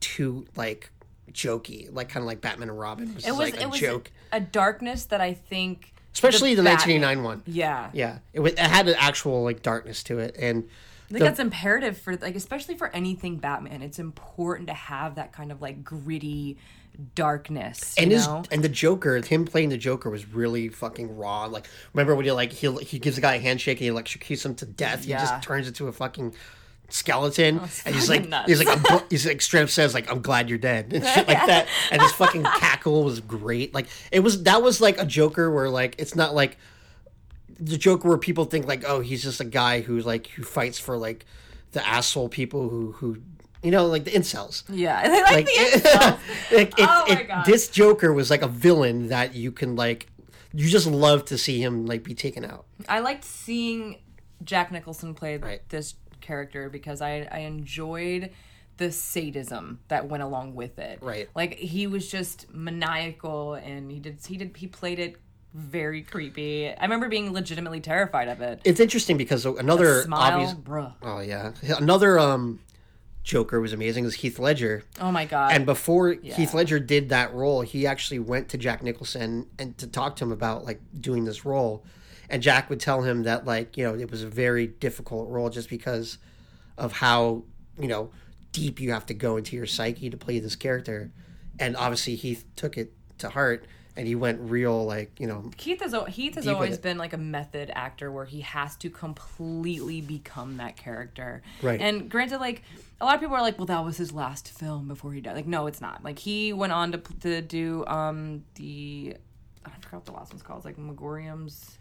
too like jokey, like kind of like Batman and Robin, which it was like a it was joke, a darkness that I think, especially the, Batman- 1989 one. Yeah, Yeah, it, wa- it had an actual like darkness to it, and I think the- that's imperative for like especially for anything Batman. It's important to have that kind of like gritty darkness. You and his know? and the Joker, him playing the Joker was really fucking raw. Like, remember when he like he he gives a guy a handshake and he electrocutes him to death? Yeah. He just turns into a fucking skeleton, and he's like, nuts. he's like, I'm, he's like straight up says like, "I'm glad you're dead," [laughs] and shit like [laughs] that. And his fucking cackle was great. Like it was that was like a Joker where like it's not like the Joker where people think like, oh, he's just a guy who like who fights for like the asshole people who who you know like the incels. Yeah, [laughs] I like, Like, the [laughs] incels. like, it, Oh my it- God. this Joker was like a villain that you can like, you just love to see him like be taken out. I liked seeing Jack Nicholson play Right. this character because I I enjoyed the sadism that went along with it. Right. Like he was just maniacal and he did he did he played it very creepy. I remember being legitimately terrified of it. It's interesting because another Smile, obvious. bruh. Oh yeah, another um, Joker was amazing. Was Heath Ledger. Oh my god. And before Heath Ledger did that role, he actually went to Jack Nicholson and to talk to him about like doing this role. And Jack would tell him that like, you know, it was a very difficult role just because of how, you know, deep you have to go into your psyche to play this character. And obviously Heath took it to heart and he went real like, you know, Keith has Heath has always been like a method actor where he has to completely become that character. Right. And granted, like a lot of people are like, "Well, that was his last film before he died." Like, no, it's not. Like he went on to to do um the I forgot what the last one's called. It's like Magorium's.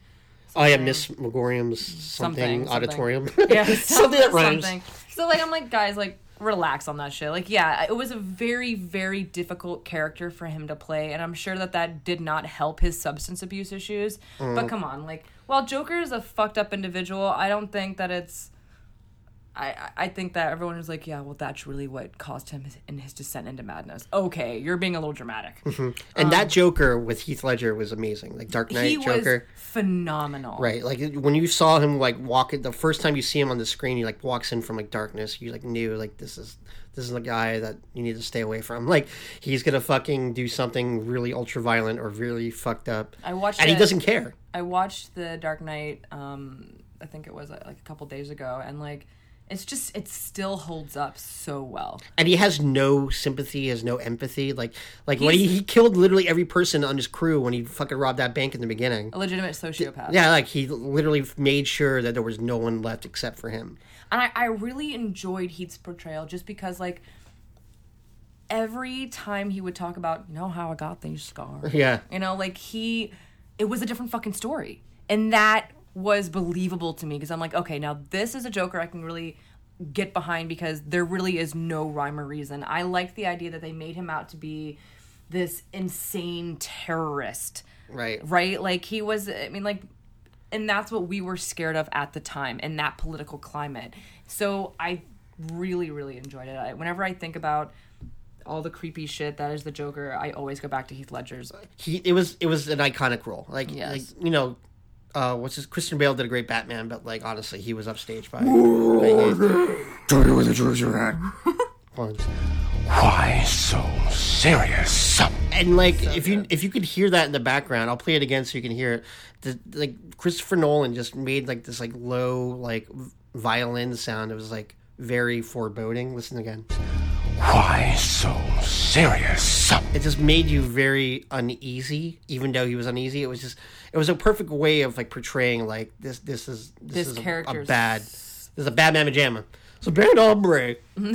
oh yeah, Miss Magorium's something, Something, something. auditorium. Yeah, [laughs] something that rhymes. something. So like I'm like guys like relax on that shit. Like yeah, it was a very very difficult character for him to play, and I'm sure that that did not help his substance abuse issues. Mm. But come on, like while Joker is a fucked up individual, I don't think that it's. I, I- think that everyone is like, yeah, well, that's really what caused him his, in his descent into madness. Okay, you're being a little dramatic. And that Joker with Heath Ledger was amazing. Like Dark Knight he Joker. was phenomenal. Right, like when you saw him like walk the first time you see him on the screen, he like walks in from like darkness. You like knew like this is this is the guy that you need to stay away from. Like he's gonna fucking do something really ultra violent or really fucked up. I watched and he doesn't care. I watched the Dark Knight. Um, I think it was uh, like a couple days ago, and like, it's just it still holds up so well. And he has no sympathy, has no empathy. Like like when he, he killed literally every person on his crew when he fucking robbed that bank in the beginning. A legitimate sociopath. Yeah, like he literally made sure that there was no one left except for him. and I, I really enjoyed Heath's portrayal just because like every time he would talk about you know how I got these scars. Yeah. You know, like he, it was a different fucking story. And that was believable to me because I'm like, okay, now this is a Joker I can really get behind because there really is no rhyme or reason. I liked the idea that they made him out to be this insane terrorist, Right. right? Like he was, I mean, like, and that's what we were scared of at the time in that political climate. So I really, really enjoyed it. I, whenever I think about all the creepy shit that is the Joker, I always go back to Heath Ledger's he it was it was an iconic role. Like, Yes. like you know, uh, what's his Christian Bale did a great Batman, but like honestly, he was upstaged by. Tell me where the drugs are at. Why so serious? And like, if you if you could hear that in the background, I'll play it again so you can hear it. The, like Christopher Nolan just made like this like low like violin sound. It was like very foreboding. Listen again. Why so serious? It just made you very uneasy, even though he was uneasy. It was just it was a perfect way of like portraying like this this is this, This is a, a bad this is a bad mamma jamma. It's a bad hombre. [laughs]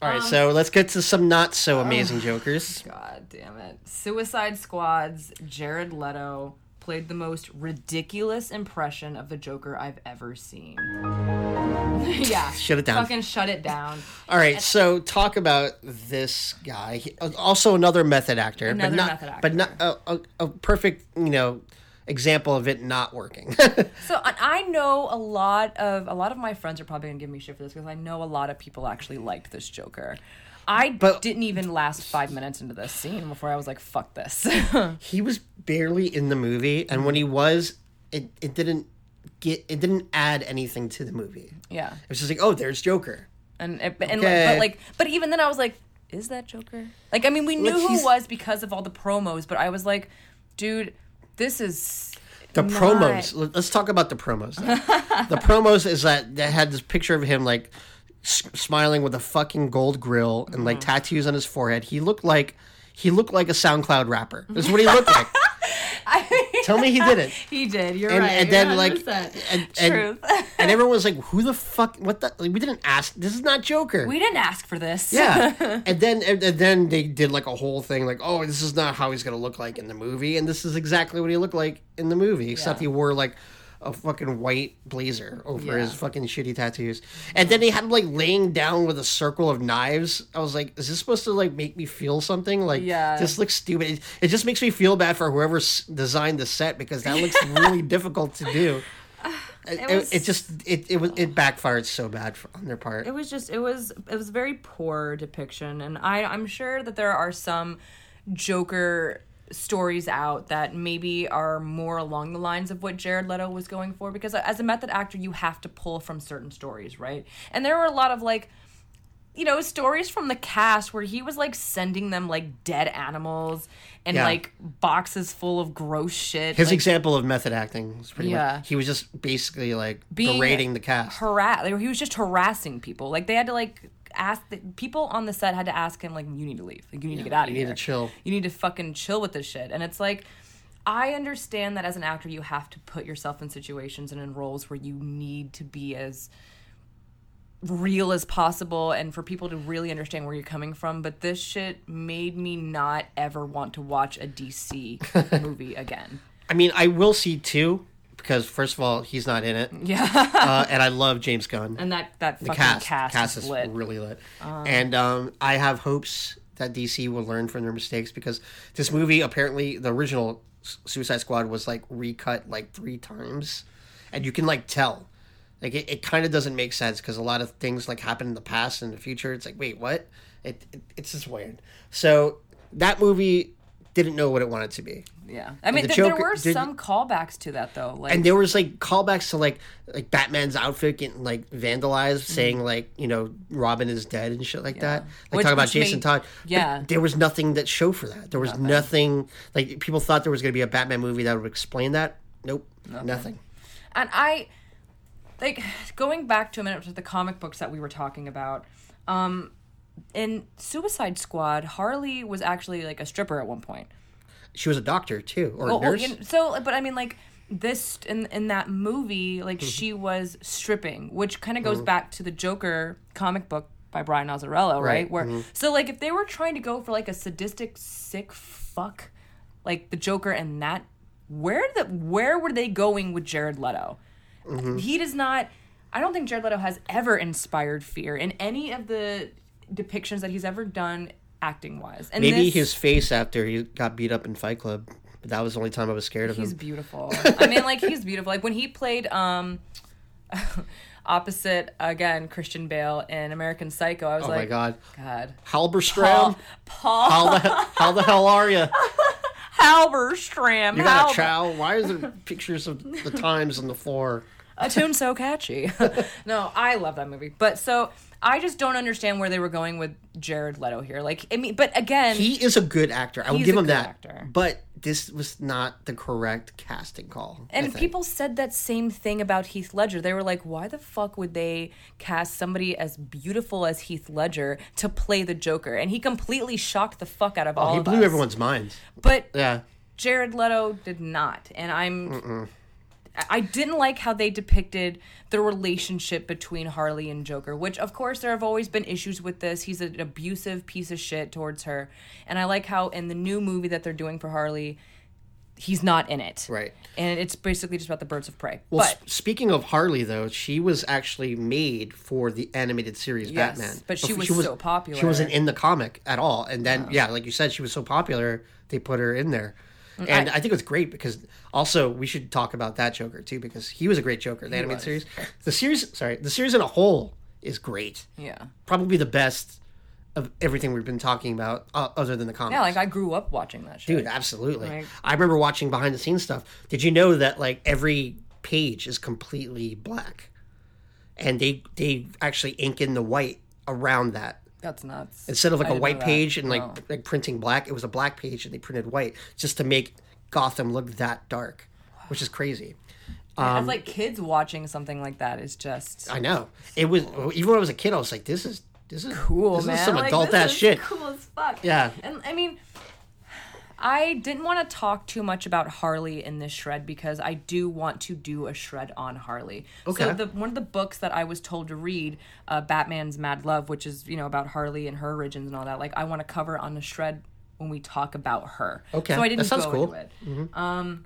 All right, so um, let's get to some not so amazing oh, jokers. God damn it. Suicide Squad's Jared Leto played the most ridiculous impression of the Joker I've ever seen. [laughs] yeah. Shut it down. Fucking shut it down. [laughs] All right, so talk about this guy. He- uh, also, another method actor, but not, method actor. but not a, a, a perfect, you know, example of it not working. [laughs] So I know a lot of a lot of my friends are probably gonna give me shit for this because I know a lot of people actually liked this Joker. I But- didn't even last five minutes into this scene before I was like, "Fuck this." [laughs] he was barely in the movie, and when he was, it, it didn't get it didn't add anything to the movie. yeah, It was just like, oh, there's Joker. and it, and Okay. but like, but even then, I was like, "Is that Joker?" Like, I mean, we knew Like, who was because of all the promos, but I was like, "Dude, this is." The not- promos. let- Let's talk about the promos. [laughs] the promos is that they had this picture of him like s- smiling with a fucking gold grill and like mm-hmm. tattoos on his forehead. He looked like he looked like a SoundCloud rapper. This is what he looked like. [laughs] I mean, Tell me he didn't. [laughs] He did. You're And, right. and then like 100%. and, and, Truth. and [laughs] everyone was like, "Who the fuck? What the? Like, we didn't ask. This is not Joker." we didn't ask for this. Yeah, and then and, and then they did like a whole thing like, oh, this is not how he's gonna look like in the movie, and this is exactly what he looked like in the movie, except he wore like a fucking white blazer over Yeah. his fucking shitty tattoos, and then they had him like laying down with a circle of knives. I was like, is this supposed to like make me feel something? Like, Yeah. this looks stupid. It, it just makes me feel bad for whoever s- designed the set because that looks [laughs] really difficult to do. [sighs] It, it, was- it just it, it was it backfired so bad for, on their part. it was just it was it was very poor depiction and i i'm sure that there are some joker stories out that maybe are more along the lines of what jared leto was going for because as a method actor you have to pull from certain stories right and there were a lot of like you know stories from the cast where he was like sending them like dead animals and Yeah. like boxes full of gross shit His like, example of method acting was pretty Yeah. much he was just basically like being berating the cast. harass like, he was just harassing people like they had to like ask the people on the set had to ask him like you need to leave. Like you need to get out of you need to chill. you need to fucking chill with this shit. And it's like i understand that as an actor you have to put yourself in situations and in roles where you need to be as real as possible and for people to really understand where you're coming from. But this shit made me not ever want to watch a dc [laughs] movie again. I mean, I will see two because first of all, he's not in it, yeah uh, [laughs] and I love James Gunn. and that that the fucking cast, cast, cast is is lit really lit, and um, I have hopes that DC will learn from their mistakes because this movie apparently the original Suicide Squad was like recut like three times, and you can like tell. Like it, it kind of doesn't make sense because a lot of things like happen in the past and the future. It's like, wait, what? It, it it's just weird. So that movie didn't know what it wanted to be. Yeah, I mean, the th- there were did- some callbacks to that though. Like, and there was like callbacks to like like Batman's outfit getting like vandalized, Mm-hmm. saying like you know Robin is dead and shit like that. Like Which- talking about Jason made- Todd. But yeah. there was nothing that showed for that. There was nothing. like people thought there was going to be a Batman movie that would explain that. Nope, nothing. and I, like, going back to a minute to the comic books that we were talking about. Um, in Suicide Squad, Harley was actually like a stripper at one point. She was a doctor too, or a Well, well, nurse. so, but I mean, like this in in that movie, Mm-hmm. like she was stripping, which kind of goes back to the Joker comic book by Brian Azzarello, right? Right, Where mm-hmm. so like if they were trying to go for like a sadistic, sick fuck, like the Joker and that, where the where were they going with Jared Leto? Mm-hmm. He does not. I don't think Jared Leto has ever inspired fear in any of the depictions that he's ever done acting wise. And Maybe this- his face after he got beat up in Fight Club, but that was the only time I was scared of He's him. He's beautiful. I mean, like he's beautiful. Like when he played um [laughs] opposite again Christian Bale in American Psycho, I was Oh like, my god, God, Halberstram, Paul how the how the hell are you? [laughs] Halberstram, You got a chow? Why is there [laughs] pictures of the times on the floor? a tune so catchy. no, I love that movie, but so I just don't understand where they were going with Jared Leto here. Like, I mean, but again, He is a good actor. I will give him that. actor. But this was not the correct casting call. And people said that same thing about Heath Ledger. They were like, why the fuck would they cast somebody as beautiful as Heath Ledger to play the Joker? And he completely shocked the fuck out of oh, all he blew us. everyone's minds. But Yeah. Jared Leto did not. And I'm. I didn't like how they depicted the relationship between Harley and Joker, which, of course, there have always been issues with this. He's an abusive piece of shit towards her. And I like how in the new movie that they're doing for Harley, he's not in it. Right. And it's basically just about the birds of prey. Well, but s- speaking of Harley, though, she was actually made for the animated series Yes, Batman. but she Before- was so popular. She wasn't in the comic at all. And then, yeah, like you said, she was so popular, they put her in there. Mm, And I, think it was great because also we should talk about that Joker too because he was a great Joker. The animated was. series, the series, sorry, the series in a whole is great. yeah. Probably the best of everything we've been talking about, uh, other than the comics. Yeah, like I grew up watching that shit. Dude, absolutely. Like- I remember watching behind the scenes stuff. Did you know that like every page is completely black, and they they actually ink in the white around that That's nuts. instead of like I a white page and like like printing black. It was a black page and they printed white just to make Gotham look that dark, which is crazy. As like kids watching something like that is just um, I know it was even when I was a kid. I was like, this is this is cool, man. This man. is some Like, adult ass shit. Cool as fuck. Yeah. And I mean, I didn't want to talk too much about Harley in this shred because I do want to do a shred on Harley. Okay. So the one of the books that I was told to read, uh, Batman's Mad Love, which is you know about Harley and her origins and all that. Like I want to cover on a shred when we talk about her. Okay, So I didn't that sounds go cool. into it. Um.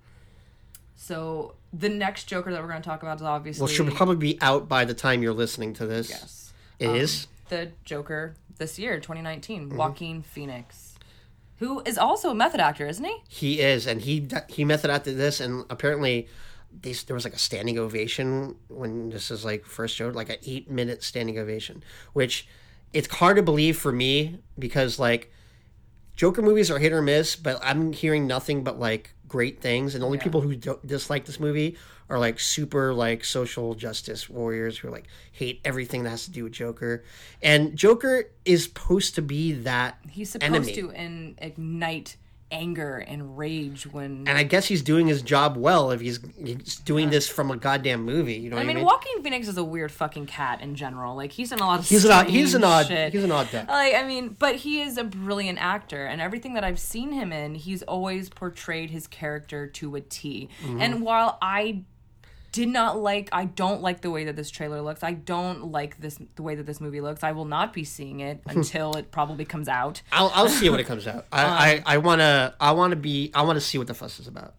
So the next Joker that we're going to talk about is obviously Well, she'll probably be out by the time you're listening to this. yes, It is. the Joker this year, 2019, Mm-hmm. Joaquin Phoenix, who is also a method actor, isn't he? He is, and he he method acted this, and apparently, they, there was like a standing ovation when this is like first showed, like an eight minute standing ovation, which it's hard to believe for me because like Joker movies are hit or miss, but I'm hearing nothing but like great things, and the only people who dislike this movie are like super like social justice warriors who like hate everything that has to do with Joker, and Joker is supposed to be that He's supposed enemy. to in, ignite anger and rage when. and I guess he's doing his job well if he's, he's doing this from a goddamn movie. You know I mean, I mean? Joaquin Phoenix is a weird fucking cat in general. Like he's in a lot of He's an odd- he's an odd- shit. he's an odd duck. Like I mean, but he is a brilliant actor, and everything that I've seen him in, he's always portrayed his character to a T. Mm-hmm. And while I did not like, I don't like the way that this trailer looks. I don't like this the way that this movie looks. I will not be seeing it until it probably comes out. I'll, I'll see it when it comes out. I, Um, I, I wanna I wanna be I wanna see what the fuss is about.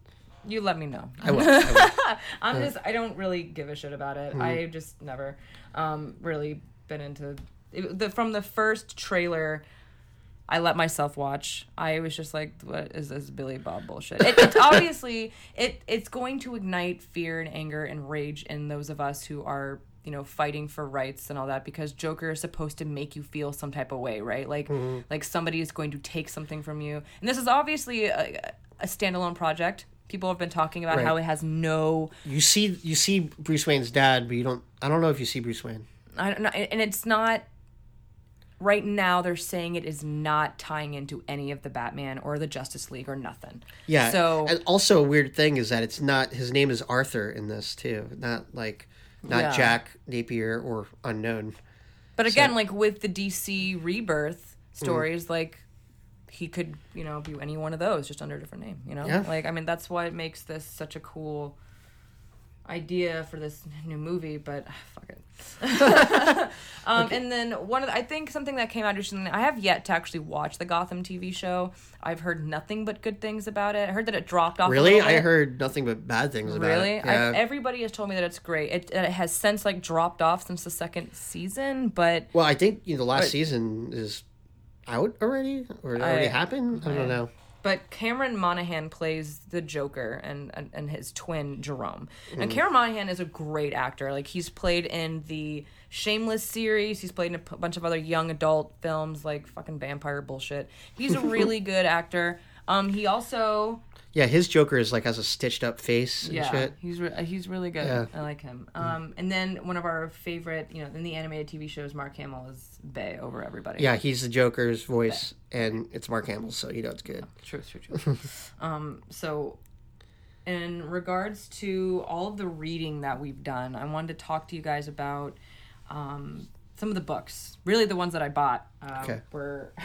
You let me know. I will. I will. [laughs] I'm just I don't really give a shit about Mm-hmm. it. I just never um really been into it, the from the first trailer I let myself watch. I was just like, "What is this Billy Bob bullshit?" It, it's [laughs] obviously it it's going to ignite fear and anger and rage in those of us who are you know fighting for rights and all that because Joker is supposed to make you feel some type of way, right? Like mm-hmm. like somebody is going to take something from you, and this is obviously a, a standalone project. People have been talking about Right. how it has no You see you see Bruce Wayne's dad, but you don't. I don't know if you see Bruce Wayne. I don't know, and it's not. Right now, they're saying it is not tying into any of the Batman or the Justice League or nothing. Yeah. So and also a weird thing is that it's not his name is Arthur in this too, not like not Yeah. Jack Napier or unknown. But again, like with the DC rebirth stories, like he could, you know, be any one of those, just under a different name. You know, Yeah. like I mean, that's why it makes this such a cool idea for this new movie. But ah, fuck it. [laughs] um, And then one of the, I think something that came out recently. I have yet to actually watch the Gotham TV show. I've heard nothing but good things about it. I heard that it dropped off. Really, I heard nothing but bad things about Really, it. I, Yeah. everybody has told me that it's great. It, it has since like dropped off since the second season, but well, I think you know, the last season is out already, or it already I- happened. I don't know. But Cameron Monaghan plays the Joker and and, and his twin Jerome. Mm. And Cameron Monaghan is a great actor. Like he's played in the Shameless series. He's played in a p- bunch of other young adult films like fucking vampire bullshit. He's a [laughs] really good actor. Um, he also Yeah, his Joker is like has a stitched up face and yeah, shit. he's re- he's really good. Yeah. I like him. Um, and then one of our favorite, you know, in the animated TV shows, Mark Hamill is Bay over everybody. Yeah, he's the Joker's voice, and it's Mark Hamill, so you know it's good. True, true, true. [laughs] um, so, in regards to all of the reading that we've done, I wanted to talk to you guys about um, some of the books. Really, the ones that I bought uh, Okay. were. [laughs]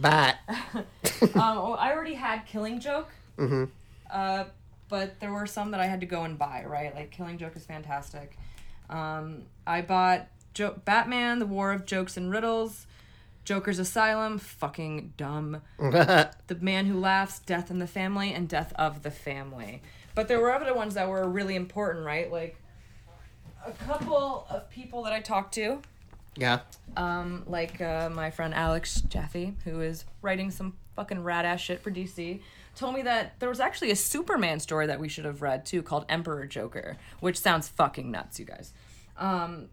But [laughs] um, I already had Killing Joke. Mm-hmm. Uh, but there were some that I had to go and buy. Right, like Killing Joke is fantastic. Um, I bought jo- Batman: The War of Jokes and Riddles. Joker's Asylum, fucking dumb. [laughs] The Man Who Laughs, Death in the Family, and Death of the Family. But there were other ones that were really important, right? Like a couple of people that I talked to, yeah, um, like uh, my friend Alex Jaffe, who is writing some fucking rad ass shit for DC, told me that there was actually a Superman story that we should have read too called Emperor Joker, which sounds fucking nuts, you guys. Um,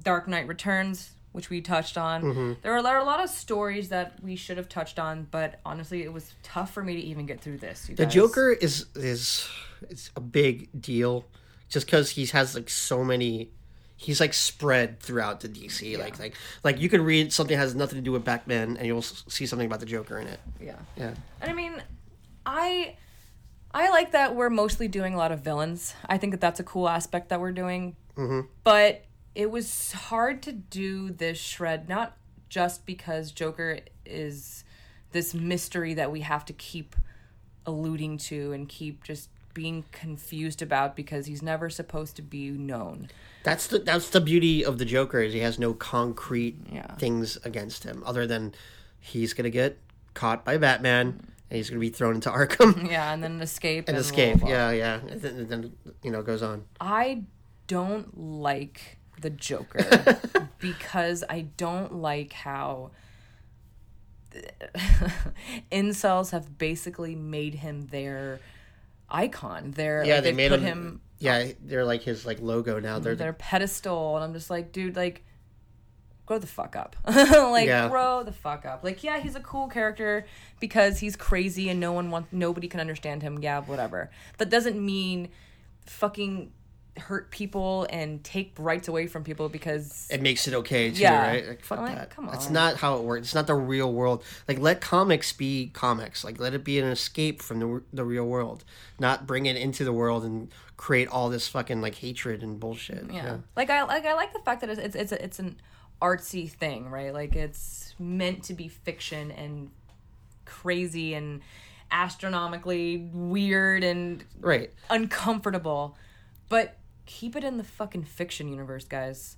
Dark Knight Returns, which we touched on. There, are, there are a lot of stories that we should have touched on, but honestly, it was tough for me to even get through this. You the. Joker is is it's a big deal, just because he has like so many. He's like spread throughout the DC. Like like like you could read something that has nothing to do with Batman, and you'll see something about the Joker in it. Yeah. Yeah. And I mean, I I like that we're mostly doing a lot of villains. I think that that's a cool aspect that we're doing. Mm-hmm. But it was hard to do this shred, not just because Joker is this mystery that we have to keep alluding to and keep just being confused about because he's never supposed to be known. That's the that's the beauty of the Joker is he has no concrete Yeah. things against him other than he's gonna get caught by Batman and he's gonna be thrown into Arkham [laughs] Yeah, and then escape and blah, escape. blah, blah. Yeah, yeah. And then, and then you know goes on. I don't like the Joker [laughs] because I don't like how [laughs] incels have basically made him their icon. Their Yeah, like, they made him, him Yeah, they're like his like logo now. They're their pedestal, and I'm just like, dude, like. Grow the fuck up. [laughs] like Yeah. grow the fuck up. Like yeah, he's a cool character because he's crazy and no one wants nobody can understand him. Yeah, whatever. That doesn't mean fucking hurt people and take rights away from people because it makes it okay too, Yeah. right? Like, fuck like, that. come That's not how it works. It's not the real world. Like let comics be comics. Like let it be an escape from the the real world, not bring it into the world and create all this fucking like hatred and bullshit. yeah. Like I like I like the fact that it's it's it's, it's an artsy thing, right? Like it's meant to be fiction and crazy and astronomically weird and Right. uncomfortable, but keep it in the fucking fiction universe, guys.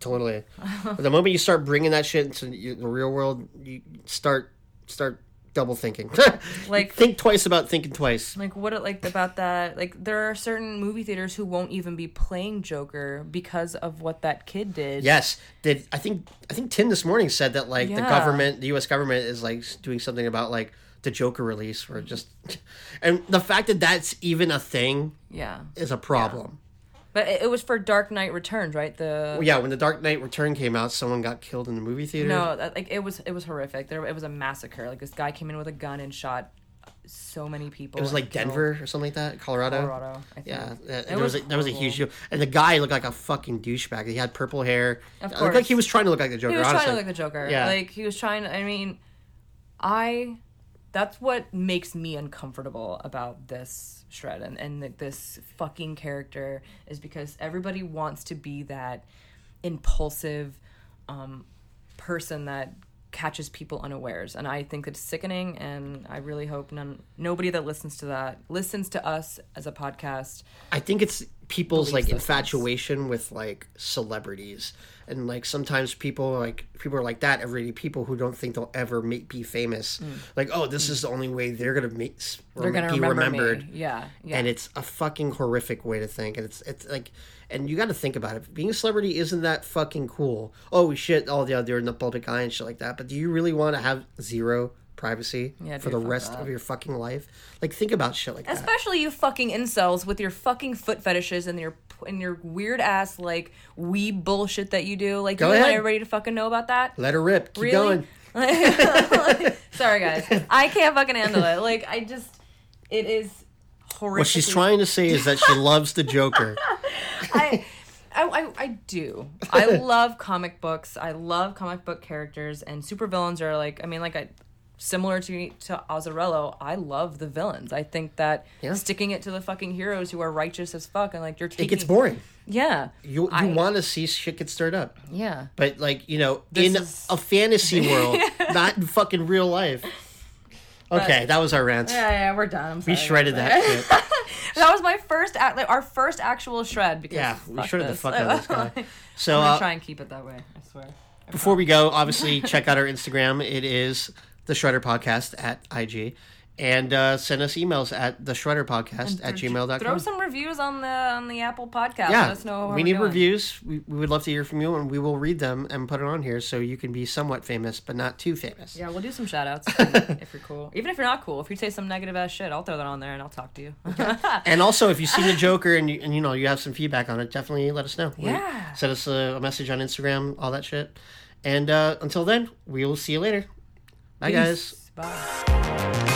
Totally. [laughs] the moment you start bringing that shit into the real world, you start start double thinking. Like- [laughs] think twice about thinking twice. Like what it like about that? Like there are certain movie theaters who won't even be playing Joker because of what that kid did. Yes, did I think I think Tim this morning said that like the government, the U.S. government is like doing something about like the Joker release, or just, [laughs] and the fact that that's even a thing Yeah. is a problem. But it, was for Dark Knight Returns, right? The Well, yeah, when the Dark Knight Return came out, someone got killed in the movie theater. No, that, like it was it was horrific. There it was a massacre. Like this guy came in with a gun and shot so many people. it was like killed Denver or something like that, Colorado. Colorado. I think. Yeah, that, there was, was a, that was a huge deal, and the guy looked like a fucking douchebag. He had purple hair. Of It looked like he was trying to look like the Joker. He was honestly. trying to look like the Joker. Yeah. Like he was trying. I mean, I. That's what makes me uncomfortable about this shred and and th- this fucking character is because everybody wants to be that impulsive um, person that catches people unawares and i think it's sickening and i really hope none nobody that listens to that listens to us as a podcast I think it's people's like those things. infatuation with like celebrities, and like sometimes people like people are like that everyday people who don't think they'll ever make, be famous. Like, oh, this is the only way they're gonna make Mm. they're gonna be remember remembered. me. yeah yeah And it's a fucking horrific way to think, and it's it's like, and you got to think about it. Being a celebrity isn't that fucking cool. Oh shit! Oh yeah, they're in the public eye and shit like that. But do you really want to have zero privacy Yeah, for the rest that. of your fucking life? Like, think about shit like that. Especially you fucking incels with your fucking foot fetishes and your and your weird ass like wee bullshit that you do. Like Go you want ahead. everybody to fucking know about that. Let her rip. Keep Really? going. [laughs] Sorry guys, I can't fucking handle it. Like I just, it is horrific. What she's trying to say is that she [laughs] loves the Joker. I, I, I, do. I love comic books. I love comic book characters, and supervillains are like. I mean, like I, similar to to Azzarello. I love the villains. I think that Yeah. sticking it to the fucking heroes who are righteous as fuck, and like you're taking. It gets boring. Yeah. You you I- want to see shit get stirred up, Yeah. but like you know, This in is- a fantasy [laughs] world, not in fucking real life. Okay, that was our rant. Yeah, yeah, we're done. I'm we shredded that shit. [laughs] [laughs] That was my first, act, like, our first actual shred. Because Yeah, we shredded the this. fuck out of this guy. [laughs] So I'm gonna uh, try and keep it that way. I swear. before we go, obviously [laughs] check out our Instagram. It is the Shredder Podcast at IG. And uh, send us emails at the Shredder Podcast at gmail.com. Throw some reviews on the on the Apple Podcast. yeah, Let us know. we need doing. reviews. We, we would love to hear from you, and we will read them and put it on here so you can be somewhat famous, but not too famous. Yeah, we'll do some shout outs [laughs] if you're cool. Even if you're not cool, if you say some negative ass shit, I'll throw that on there and I'll talk to you. And also, if you've seen the Joker and you, and you know you have some feedback on it, definitely let us know. We- Yeah. send us a, a message on Instagram, all that shit. And uh, until then, we will see you later. Bye, guys. Bye.